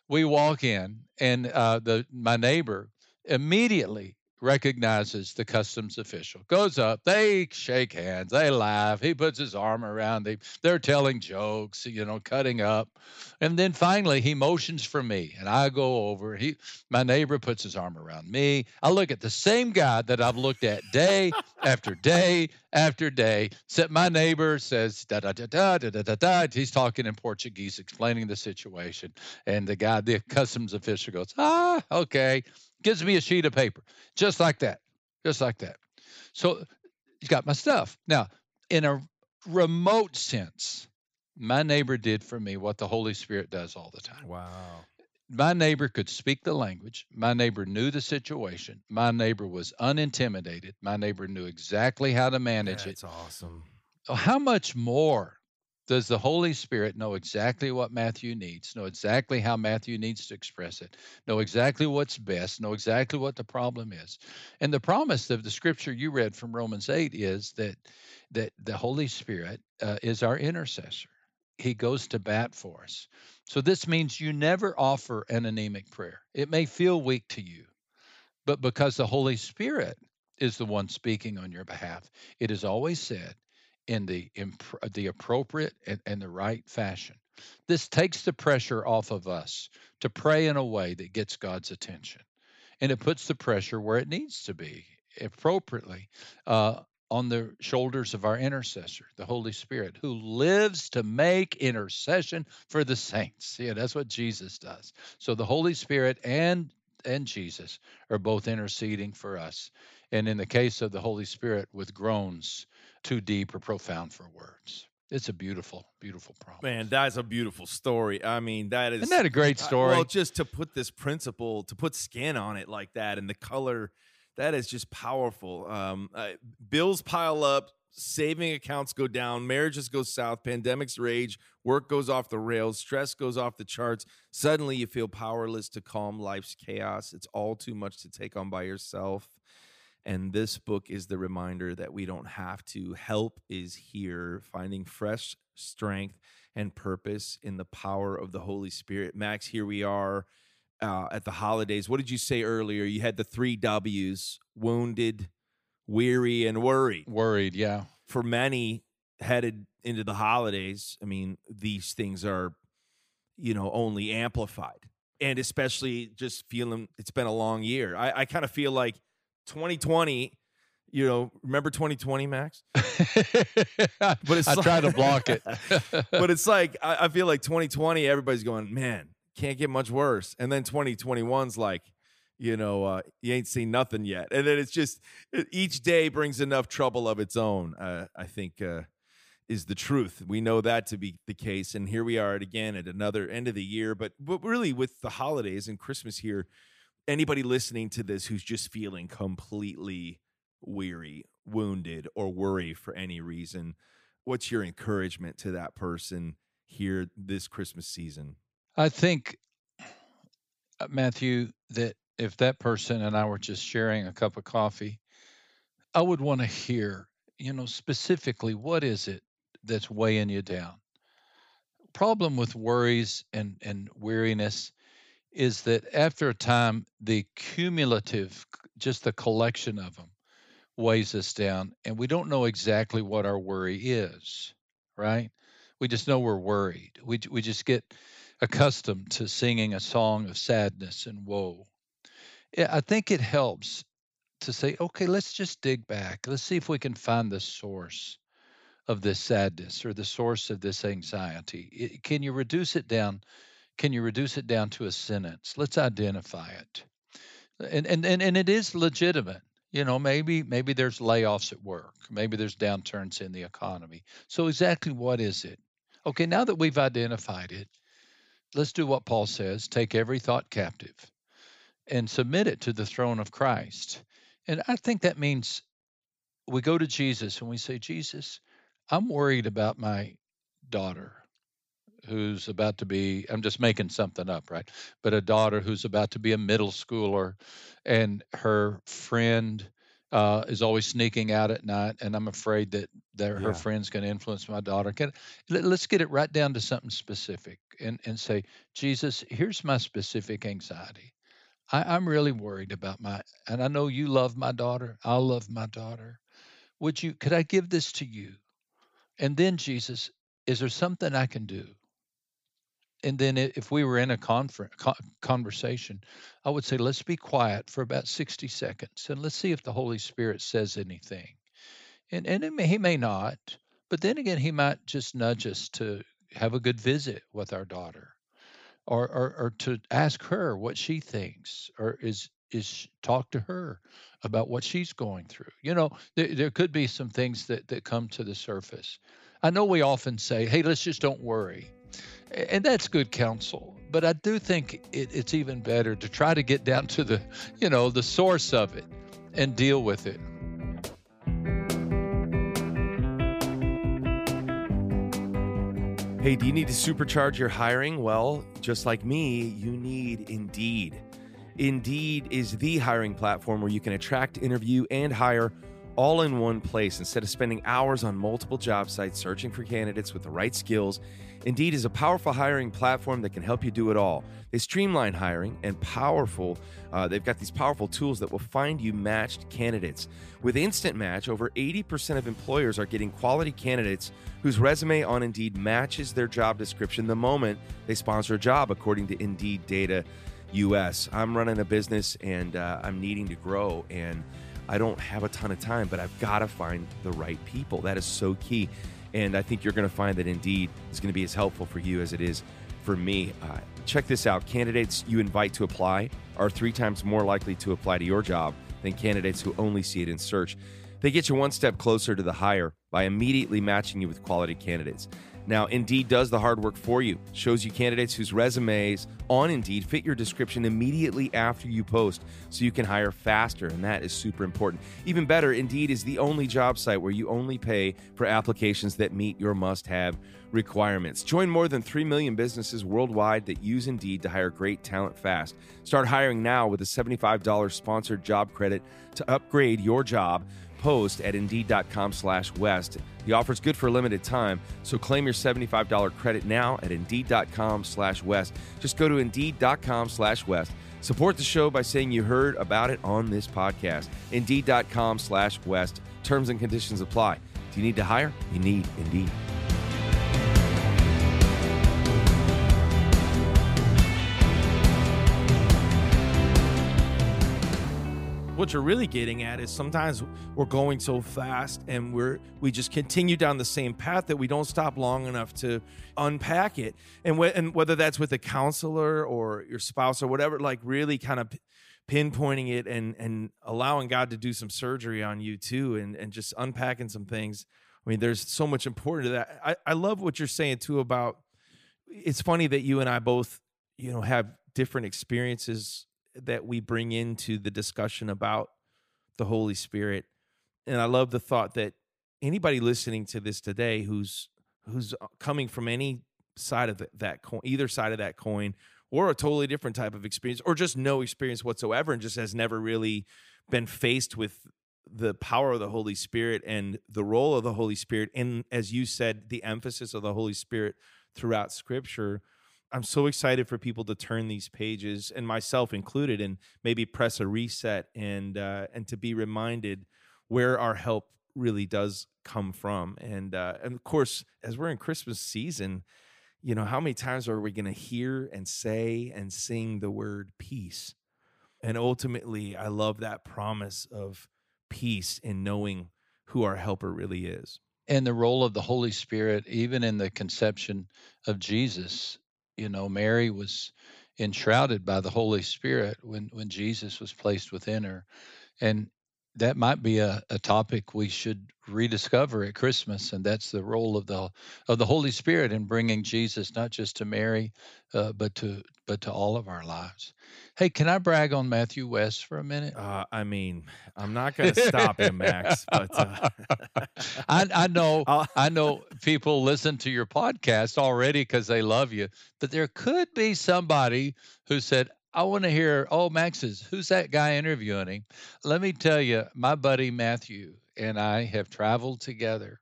We walk in, and uh, the my neighbor immediately recognizes the customs official, goes up, they shake hands, they laugh, he puts his arm around them, they're telling jokes, you know, cutting up. And then finally he motions for me and I go over. He my neighbor puts his arm around me. I look at the same guy that I've looked at day after day after day. Set my neighbor says da da da da da da da He's talking in Portuguese, explaining the situation. And the guy, the customs official goes, ah, okay gives me a sheet of paper, just like that, just like that. So he's got my stuff now. In a remote sense, my neighbor did for me what the Holy Spirit does all the time Wow. my neighbor could speak the language. My neighbor knew the situation. My neighbor was unintimidated. My neighbor knew exactly how to manage it. That's awesome. How much more does the Holy Spirit know exactly what Matthew needs, know exactly how Matthew needs to express it, know exactly what's best, know exactly what the problem is? And the promise of the scripture you read from Romans 8 is that that the Holy Spirit uh, is our intercessor. He goes to bat for us. So this means you never offer an anemic prayer. It may feel weak to you, but because the Holy Spirit is the one speaking on your behalf, it is always said in the imp- the appropriate and, and the right fashion. This takes the pressure off of us to pray in a way that gets God's attention, and it puts the pressure where it needs to be appropriately uh, on the shoulders of our intercessor, the Holy Spirit, who lives to make intercession for the saints. Yeah, that's what Jesus does. So the Holy Spirit and and Jesus are both interceding for us. And in the case of the Holy Spirit, with groans too deep or profound for words. It's a beautiful, beautiful promise. Man, that's a beautiful story. I mean, that is Isn't that a great story? well, just to put this principle, to put skin on it like that, and the color, that is just powerful. Um, uh, bills pile up, saving accounts go down, marriages go south, pandemics rage, work goes off the rails, stress goes off the charts. Suddenly, you feel powerless to calm life's chaos. It's all too much to take on by yourself. And this book is the reminder that we don't have to. Help is here, finding fresh strength and purpose in the power of the Holy Spirit. Max, here we are uh, at the holidays. What did you say earlier? You had the three W's wounded, weary, and worried. Worried, yeah. For many headed into the holidays, I mean, these things are, you know, only amplified. And especially just feeling it's been a long year. I, I kind of feel like 2020, you know, remember 2020, Max? *laughs* but it's I try to block it. *laughs* but it's like I, I feel like 2020, everybody's going, man, can't get much worse. And then 2021's like, you know, uh, you ain't seen nothing yet. And then it's just it- each day brings enough trouble of its own. Uh, I think uh, is the truth. We know that to be the case, and here we are at again at another end of the year. But but really, with the holidays and Christmas here, anybody listening to this who's just feeling completely weary, wounded, or worry for any reason, what's your encouragement to that person here this Christmas season? I think, uh, Matthew, that if that person and I were just sharing a cup of coffee, I would want to hear, you know, specifically what is it that's weighing you down? Problem with worries and, and weariness is that after a time, the cumulative, just the collection of them, weighs us down, and we don't know exactly what our worry is, right? We just know we're worried. We, we just get accustomed to singing a song of sadness and woe. I think it helps to say, okay, let's just dig back. Let's see if we can find the source of this sadness or the source of this anxiety. Can you reduce it down? Can you reduce it down to a sentence? Let's identify it. And and and, and it is legitimate. You know, maybe maybe there's layoffs at work. Maybe there's downturns in the economy. So exactly what is it? Okay, now that we've identified it, let's do what Paul says, take every thought captive and submit it to the throne of Christ. And I think that means we go to Jesus and we say, Jesus, I'm worried about my daughter who's about to be, I'm just making something up, right? But a daughter who's about to be a middle schooler and her friend uh, is always sneaking out at night, and I'm afraid that that Yeah. her friend's going to influence my daughter. Can, let, us get it right down to something specific, and and say, Jesus, here's my specific anxiety. I, I'm really worried about my, and I know you love my daughter. I love my daughter. Would you? Could I give this to you? And then Jesus, is there something I can do? And then if we were in a confer- co- conversation, I would say, let's be quiet for about 60 seconds and let's see if the Holy Spirit says anything. And, and may, he may not, but then again, he might just nudge us to have a good visit with our daughter or, or, or to ask her what she thinks or is, is talk to her about what she's going through. You know, there, there could be some things that, that come to the surface. I know we often say, hey, let's just don't worry. And that's good counsel. But I do think it, it's even better to try to get down to the, you know, the source of it and deal with it. Hey, do you need to supercharge your hiring? Well, just like me, you need Indeed. Indeed is the hiring platform where you can attract, interview, and hire all in one place instead of spending hours on multiple job sites searching for candidates with the right skills. Indeed is a powerful hiring platform that can help you do it all. They streamline hiring and powerful. Uh, they've got these powerful tools that will find you matched candidates. With Instant Match, over 80% of employers are getting quality candidates whose resume on Indeed matches their job description the moment they sponsor a job, according to Indeed data US. I'm running a business and uh, I'm needing to grow, and I don't have a ton of time, but I've got to find the right people. That is so key. And I think you're going to find that Indeed is going to be as helpful for you as it is for me. Uh, check this out candidates you invite to apply are three times more likely to apply to your job than candidates who only see it in search. They get you one step closer to the hire by immediately matching you with quality candidates. Now, Indeed does the hard work for you, shows you candidates whose resumes on Indeed fit your description immediately after you post so you can hire faster, and that is super important. Even better, Indeed is the only job site where you only pay for applications that meet your must have requirements. Join more than 3 million businesses worldwide that use Indeed to hire great talent fast. Start hiring now with a $75 sponsored job credit to upgrade your job post at indeed.com slash west. The offer is good for a limited time so claim your $75 credit now at indeed.com slash west. Just go to indeed.com slash west. Support the show by saying you heard about it on this podcast. Indeed.com slash west. Terms and conditions apply. Do you need to hire? You need indeed what you're really getting at is sometimes we're going so fast and we're we just continue down the same path that we don't stop long enough to unpack it. And wh- and whether that's with a counselor or your spouse or whatever like really kind of pinpointing it and and allowing God to do some surgery on you too and and just unpacking some things. I mean there's so much important to that. I I love what you're saying too about it's funny that you and I both you know have different experiences that we bring into the discussion about the Holy Spirit. And I love the thought that anybody listening to this today who's who's uh, coming from any side of the, that coin, either side of that coin, or a totally different type of experience, or just no experience whatsoever, and just has never really been faced with the power of the Holy Spirit and the role of the Holy Spirit, and as you said, the emphasis of the Holy Spirit throughout Scripture. I'm so excited for people to turn these pages, and myself included, and maybe press a reset and uh, and to be reminded where our help really does come from. And uh, and of course, as we're in Christmas season, you know how many times are we going to hear and say and sing the word peace? And ultimately, I love that promise of peace in knowing who our helper really is. And the role of the Holy Spirit, even in the conception of Jesus, you know, Mary was enshrouded by the Holy Spirit when, when Jesus was placed within her. And that might be a, a topic we should rediscover at Christmas, and that's the role of the of the Holy Spirit in bringing Jesus not just to Mary, uh, but to but to all of our lives. Hey, can I brag on Matthew West for a minute? Uh, I mean, I'm not going to stop him, Max, but uh, *laughs* I, I know *laughs* I know people listen to your podcast already because they love you, but there could be somebody who said, I want to hear, oh, Max is, who's that guy interviewing him? Let me tell you, my buddy Matthew and I have traveled together.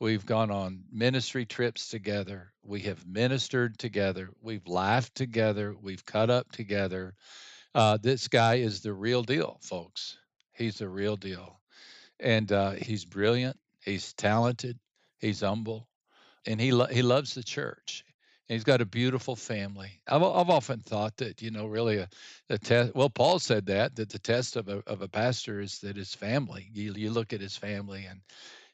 We've gone on ministry trips together. We have ministered together. We've laughed together. We've cut up together. Uh, this guy is the real deal, folks. He's the real deal. And uh, he's brilliant. He's talented. He's humble. And he, lo- he loves the church. And he's got a beautiful family. I've, I've often thought that, you know, really a, a test. Well, Paul said that, that the test of a, of a pastor is that his family. You, you look at his family, and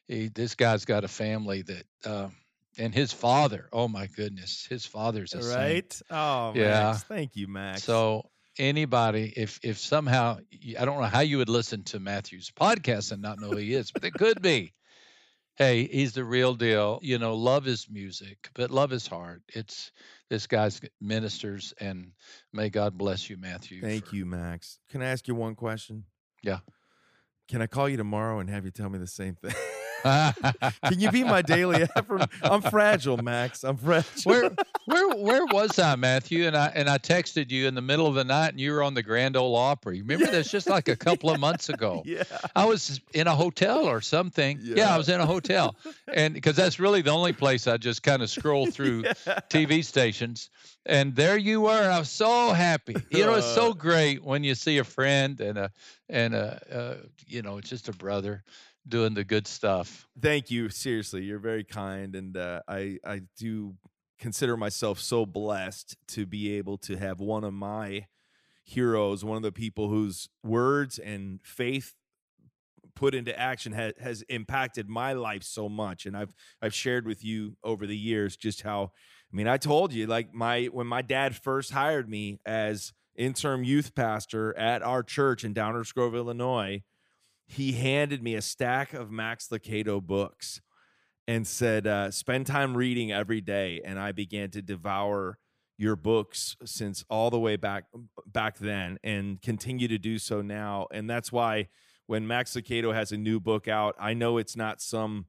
he, this guy's got a family that, um, and his father, oh my goodness, his father's a saint. right? Oh, Yeah. Max. Thank you, Max. So anybody, if if somehow i don't know how you would listen to Matthew's podcast and not know who he is, but it could be. Hey, he's the real deal. You know, love is music, but love is heart. It's this guy's ministers, and may God bless you, Matthew. Thank for- you, Max. Can I ask you one question? Yeah. Can I call you tomorrow and have you tell me the same thing? *laughs* Can you be my daily *laughs* effort? I'm fragile, Max. I'm fragile. where where where was I, Matthew? And I and I texted you in the middle of the night, and you were on the Grand Ole Opry. Remember that's just like a couple of months ago. *laughs* yeah. I was in a hotel or something. Yeah, Yeah. I was in a hotel, and because that's really the only place I just kind of scroll through TV stations. And there you were. I was so happy. You know, it's so Uh. great when you see a friend and a and a uh, you know, it's just a brother doing the good stuff. Thank you. Seriously, you're very kind, and uh, I I do consider myself so blessed to be able to have one of my heroes, one of the people whose words and faith put into action has, has impacted my life so much and I've I've shared with you over the years just how I mean I told you like my when my dad first hired me as interim youth pastor at our church in Downers Grove Illinois he handed me a stack of Max Lucado books and said, uh, spend time reading every day. And I began to devour your books since all the way back back then and continue to do so now. And that's why when Max Lucado has a new book out, I know it's not some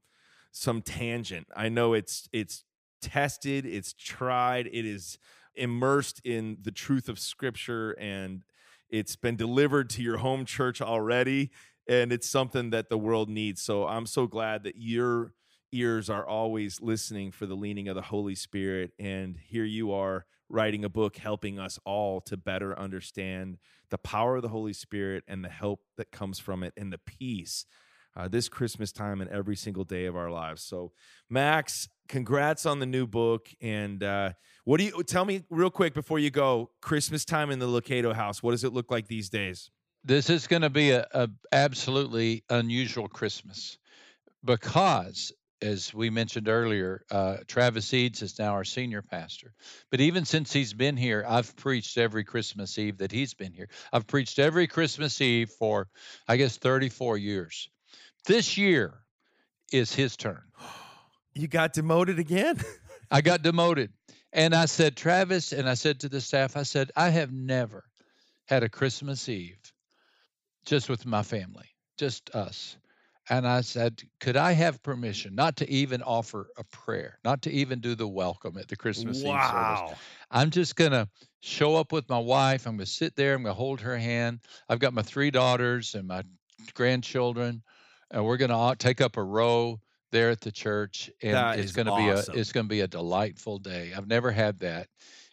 some tangent. I know it's it's tested, it's tried, it is immersed in the truth of scripture and it's been delivered to your home church already and it's something that the world needs. So I'm so glad that your ears are always listening for the leaning of the Holy Spirit. And here you are writing a book helping us all to better understand the power of the Holy Spirit and the help that comes from it and the peace uh, this Christmas time and every single day of our lives. So, Max, congrats on the new book. And uh, what do you tell me real quick before you go? Christmas time in the Lucado house. What does it look like these days? This is going to be a, a absolutely unusual Christmas because, as we mentioned earlier, uh, Travis Eades is now our senior pastor. But even since he's been here, I've preached every Christmas Eve that he's been here. I've preached every Christmas Eve for, I guess, 34 years. This year is his turn. *gasps* You got demoted again? *laughs* I got demoted. And I said, Travis, and I said to the staff, I said, I have never had a Christmas Eve just with my family, just us. And I said, could I have permission not to even offer a prayer, not to even do the welcome at the Christmas Eve service? I'm just going to show up with my wife. I'm going to sit there. I'm going to hold her hand. I've got my three daughters and my grandchildren, and we're going to take up a row there at the church, and That it's going to awesome. be a it's going to be a delightful day. I've never had that,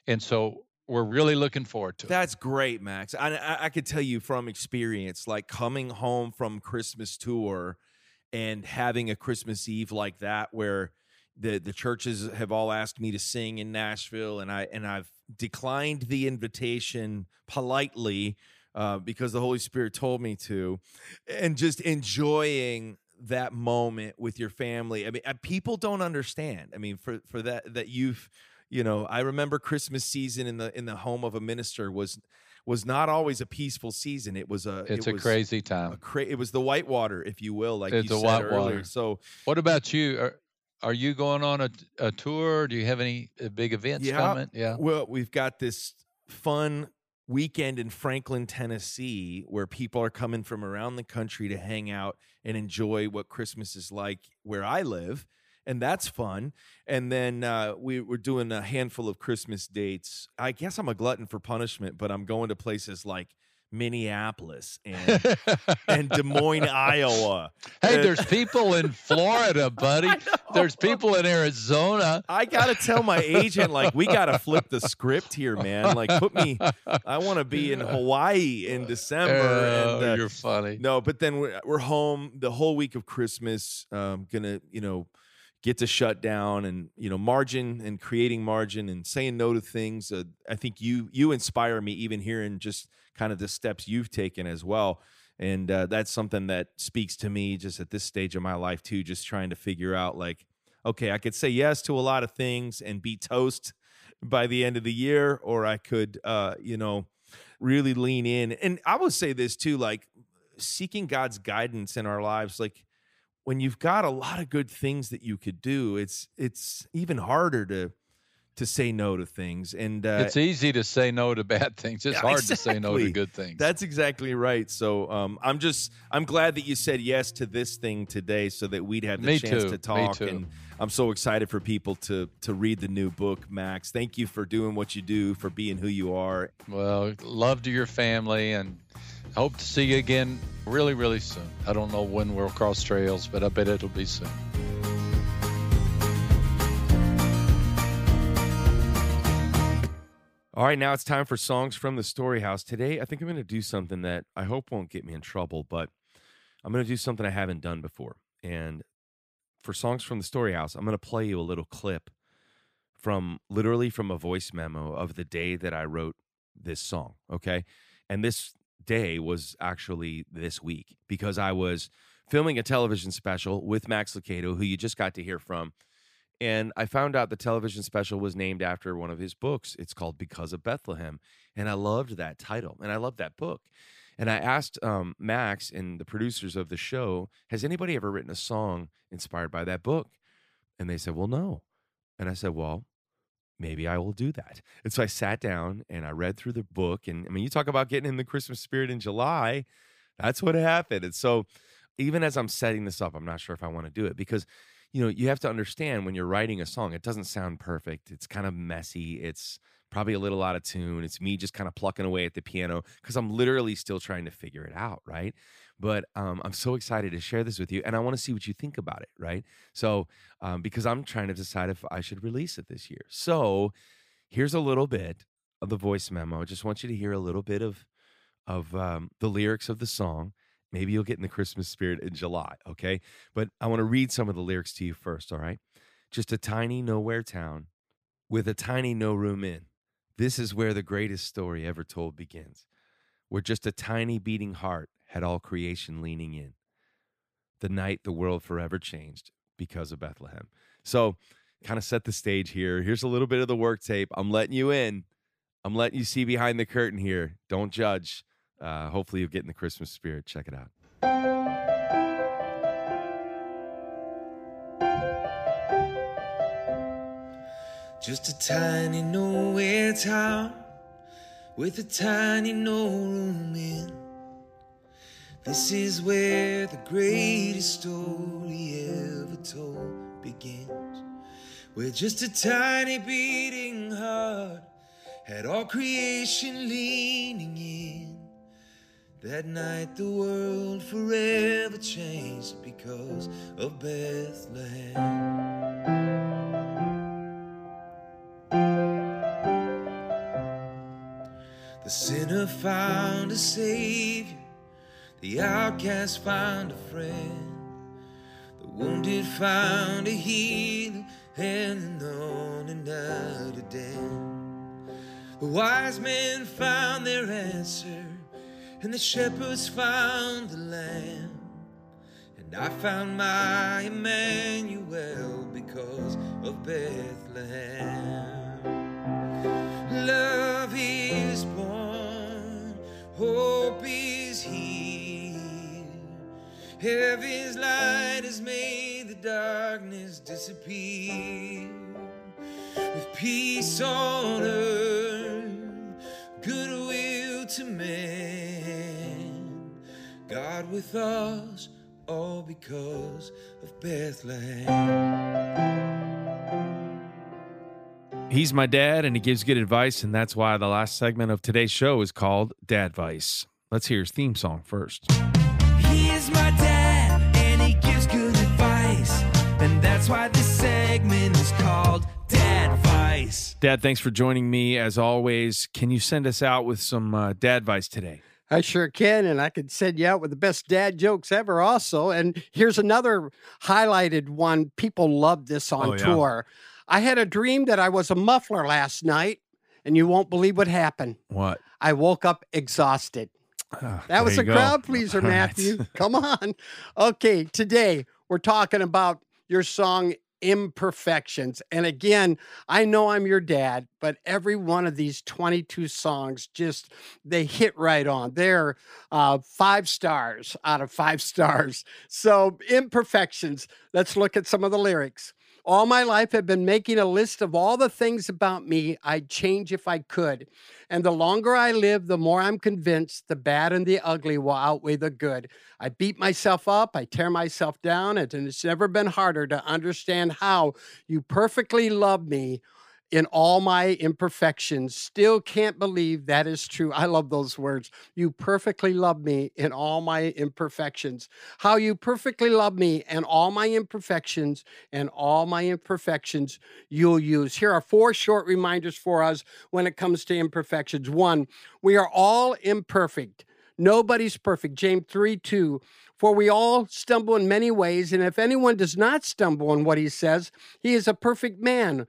and so we're really looking forward to it. That's great, Max. I, I I could tell you from experience, like coming home from Christmas tour and having a Christmas Eve like that, where the the churches have all asked me to sing in Nashville, and I and I've declined the invitation politely uh, because the Holy Spirit told me to, and just enjoying that moment with your family. I mean, uh, people don't understand. I mean, for for that that you've you know i remember christmas season in the in the home of a minister was was not always a peaceful season it was a It's it a was crazy a time. cra- it was the whitewater if you will like It's you a said whitewater. earlier so What about you? Are, are you going on a, a tour? Do you have any uh, big events Yeah. coming? Yeah. well we've got this fun weekend in franklin tennessee where people are coming from around the country to hang out and enjoy what christmas is like where i live and that's fun. And then uh, we were doing a handful of Christmas dates. I guess I'm a glutton for punishment, but I'm going to places like Minneapolis and *laughs* and Des Moines, Iowa. Hey, And- there's people in Florida, *laughs* buddy. There's people in Arizona. I gotta tell my agent, like, we gotta flip the script here, man. Like, put me. I want to be in *laughs* Hawaii in December. Oh, and, uh, you're funny. no, but then we're, we're home the whole week of Christmas. Um, gonna, you know, get to shut down and you know margin and creating margin and saying no to things. Uh, I think you you inspire me even hearing just kind of the steps you've taken as well. And uh, that's something that speaks to me just at this stage of my life too. Just trying to figure out like, okay, I could say yes to a lot of things and be toast by the end of the year, or I could, uh, you know, really lean in. And I would say this too, like seeking God's guidance in our lives, like when you've got a lot of good things that you could do, it's it's even harder to to say no to things. And uh, it's easy to say no to bad things. It's Yeah, hard to say no to good things. That's exactly right. So um, I'm just I'm glad that you said yes to this thing today, so that we'd have the Me chance too. to Me talk. too. And I'm so excited for people to to read the new book, Max. Thank you for doing what you do, for being who you are. well, love to your family and hope to see you again really, really soon. I don't know when we'll cross trails, but I bet it'll be soon. All right, now it's time for songs from the Story House. Today, I think I'm going to do something that I hope won't get me in trouble, but I'm going to do something I haven't done before. And for songs from the Story House, I'm going to play you a little clip from literally from a voice memo of the day that I wrote this song. Okay. And this day was actually this week because I was filming a television special with Max Lucado, who you just got to hear from. And I found out the television special was named after one of his books. It's called Because of Bethlehem. And I loved that title and I loved that book. And I asked um, Max and the producers of the show, has anybody ever written a song inspired by that book? And they said, well, no. And I said, well, maybe I will do that. And so I sat down and I read through the book. And I mean, you talk about getting in the Christmas spirit in July. That's what happened. And so even as I'm setting this up, I'm not sure if I want to do it because you know, you have to understand when you're writing a song, it doesn't sound perfect. It's kind of messy. It's probably a little out of tune. It's me just kind of plucking away at the piano because I'm literally still trying to figure it out, right? But um, I'm so excited to share this with you, and I want to see what you think about it, right? So, um, because I'm trying to decide if I should release it this year. So, here's a little bit of the voice memo. I just want you to hear a little bit of of um, the lyrics of the song. Maybe you'll get in the Christmas spirit inn July, okay? But I want to read some of the lyrics to you first, all right? Just a tiny nowhere town with a tiny no room in. This is where the greatest story ever told begins, where just a tiny beating heart had all creation leaning in. The night the world forever changed because of Bethlehem. So, kind of set the stage here. Here's a little bit of the work tape. I'm letting you in. I'm letting you see behind the curtain here. Don't judge. Uh, hopefully, you'll get inn the Christmas spirit. Check it out. Just a tiny nowhere town with a tiny no room in. This is where the greatest story ever told begins. Where just a tiny beating heart had all creation leaning in. That night the world forever changed because of Bethlehem. The sinner found a savior, the outcast found a friend, the wounded found a healer, and the known out a den. The wise men found their answer, and the shepherds found the lamb. And I found my Emmanuel because of Bethlehem. Love is born, hope is here. Heaven's light has made the darkness disappear. With peace on earth, goodwill to men. God with us, all because of Bethlehem. He's my dad, and he gives good advice, and that's why the last segment of today's show is called Dad Vice. Let's hear his theme song first. He is my dad, and he gives good advice. And that's why this segment is called Dad Vice. Dad, thanks for joining me as always. Can you send us out with some uh, dad advice today? I sure can, and I could send you out with the best dad jokes ever, also. And here's another highlighted one. People love this on Oh, yeah. tour. I had a dream that I was a muffler last night, and you won't believe what happened. What? I woke up exhausted. Ah, That was a go. crowd pleaser, *laughs* All right. Matthew. Come on. Okay, today we're talking about your song Imperfections. And again, I know I'm your dad, but every one of these 22 songs just they hit right on. They're uh, five stars out of five stars. So, Imperfections. Let's look at some of the lyrics. All my life, I've been making a list of all the things about me I'd change if I could. And the longer I live, the more I'm convinced the bad and the ugly will outweigh the good. I beat myself up, I tear myself down, and it's never been harder to understand how you perfectly love me in all my imperfections. Still can't believe that is true. I love those words. You perfectly love me in all my imperfections. How you perfectly love me and all my imperfections and all my imperfections you'll use. Here are four short reminders for us when it comes to imperfections. One, we are all imperfect. Nobody's perfect. James 3 2. For we all stumble in many ways, and if anyone does not stumble in what he says, he is a perfect man,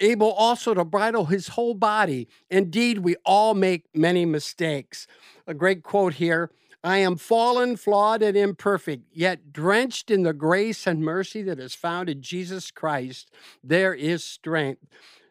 able also to bridle his whole body. Indeed, we all make many mistakes. A great quote here I am fallen, flawed, and imperfect, yet drenched in the grace and mercy that is found in Jesus Christ, there is strength.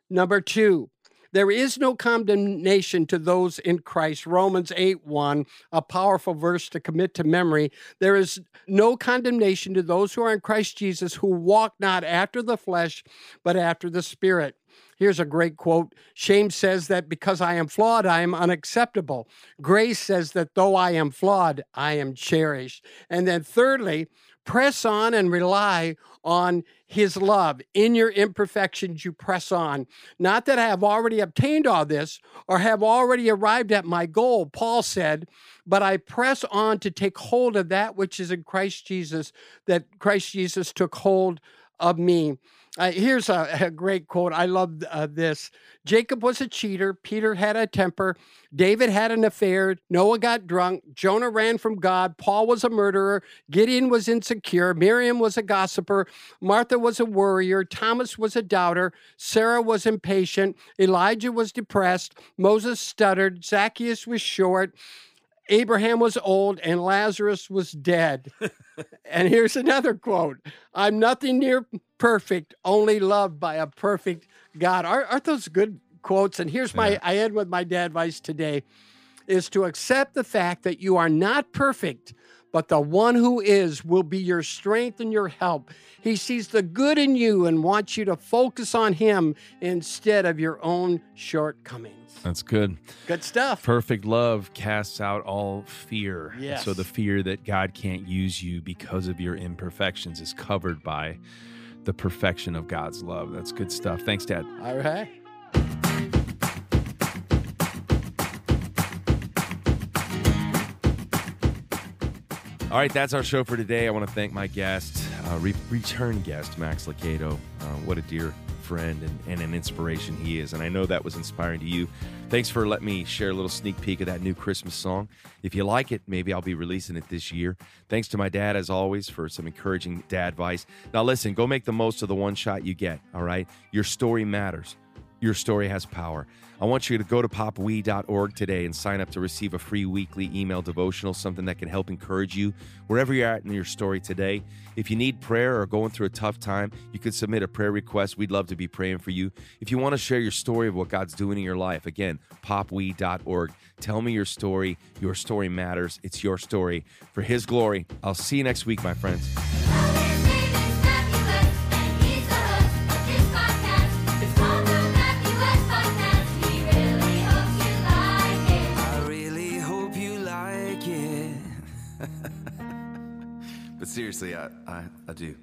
Number two, there is no condemnation to those in Christ. Romans 8 1, a powerful verse to commit to memory. There is no condemnation to those who are in Christ Jesus who walk not after the flesh, but after the Spirit. Here's a great quote. Shame says that because I am flawed, I am unacceptable. Grace says that though I am flawed, I am cherished. And then, thirdly, press on and rely on his love. In your imperfections, you press on. Not that I have already obtained all this or have already arrived at my goal, Paul said, but I press on to take hold of that which is in Christ Jesus, that Christ Jesus took hold of me. Uh, here's a, a great quote. I love uh, this. Jacob was a cheater. Peter had a temper. David had an affair. Noah got drunk. Jonah ran from God. Paul was a murderer. Gideon was insecure. Miriam was a gossiper. Martha was a worrier. Thomas was a doubter. Sarah was impatient. Elijah was depressed. Moses stuttered. Zacchaeus was short. Abraham was old and Lazarus was dead. and here's another quote I'm nothing near perfect, only loved by a perfect God. Aren't, aren't those good quotes? And here's my, I end with my dad advice today is to accept the fact that you are not perfect, but the one who is will be your strength and your help. He sees the good in you and wants you to focus on him instead of your own shortcomings. That's good. Good stuff. Perfect love casts out all fear. Yes. So the fear that God can't use you because of your imperfections is covered by the perfection of God's love. That's good stuff. Thanks, Dad. All right. All right, that's our show for today. I want to thank my guest, uh, re- return guest, Max Lucado. Uh, what a dear friend and, and an inspiration he is. And I know that was inspiring to you. Thanks for letting me share a little sneak peek of that new Christmas song. If you like it, maybe I'll be releasing it this year. Thanks to my dad, as always, for some encouraging dad advice. Now, listen, go make the most of the one shot you get, all right? Your story matters. Your story has power. I want you to go to popwe.org today and sign up to receive a free weekly email devotional, something that can help encourage you wherever you're at in your story today. If you need prayer or going through a tough time, you could submit a prayer request. We'd love to be praying for you. If you want to share your story of what God's doing in your life, again, popwe.org. Tell me your story. Your story matters. It's your story for His glory. I'll see you next week, my friends. Seriously, I, I, I do.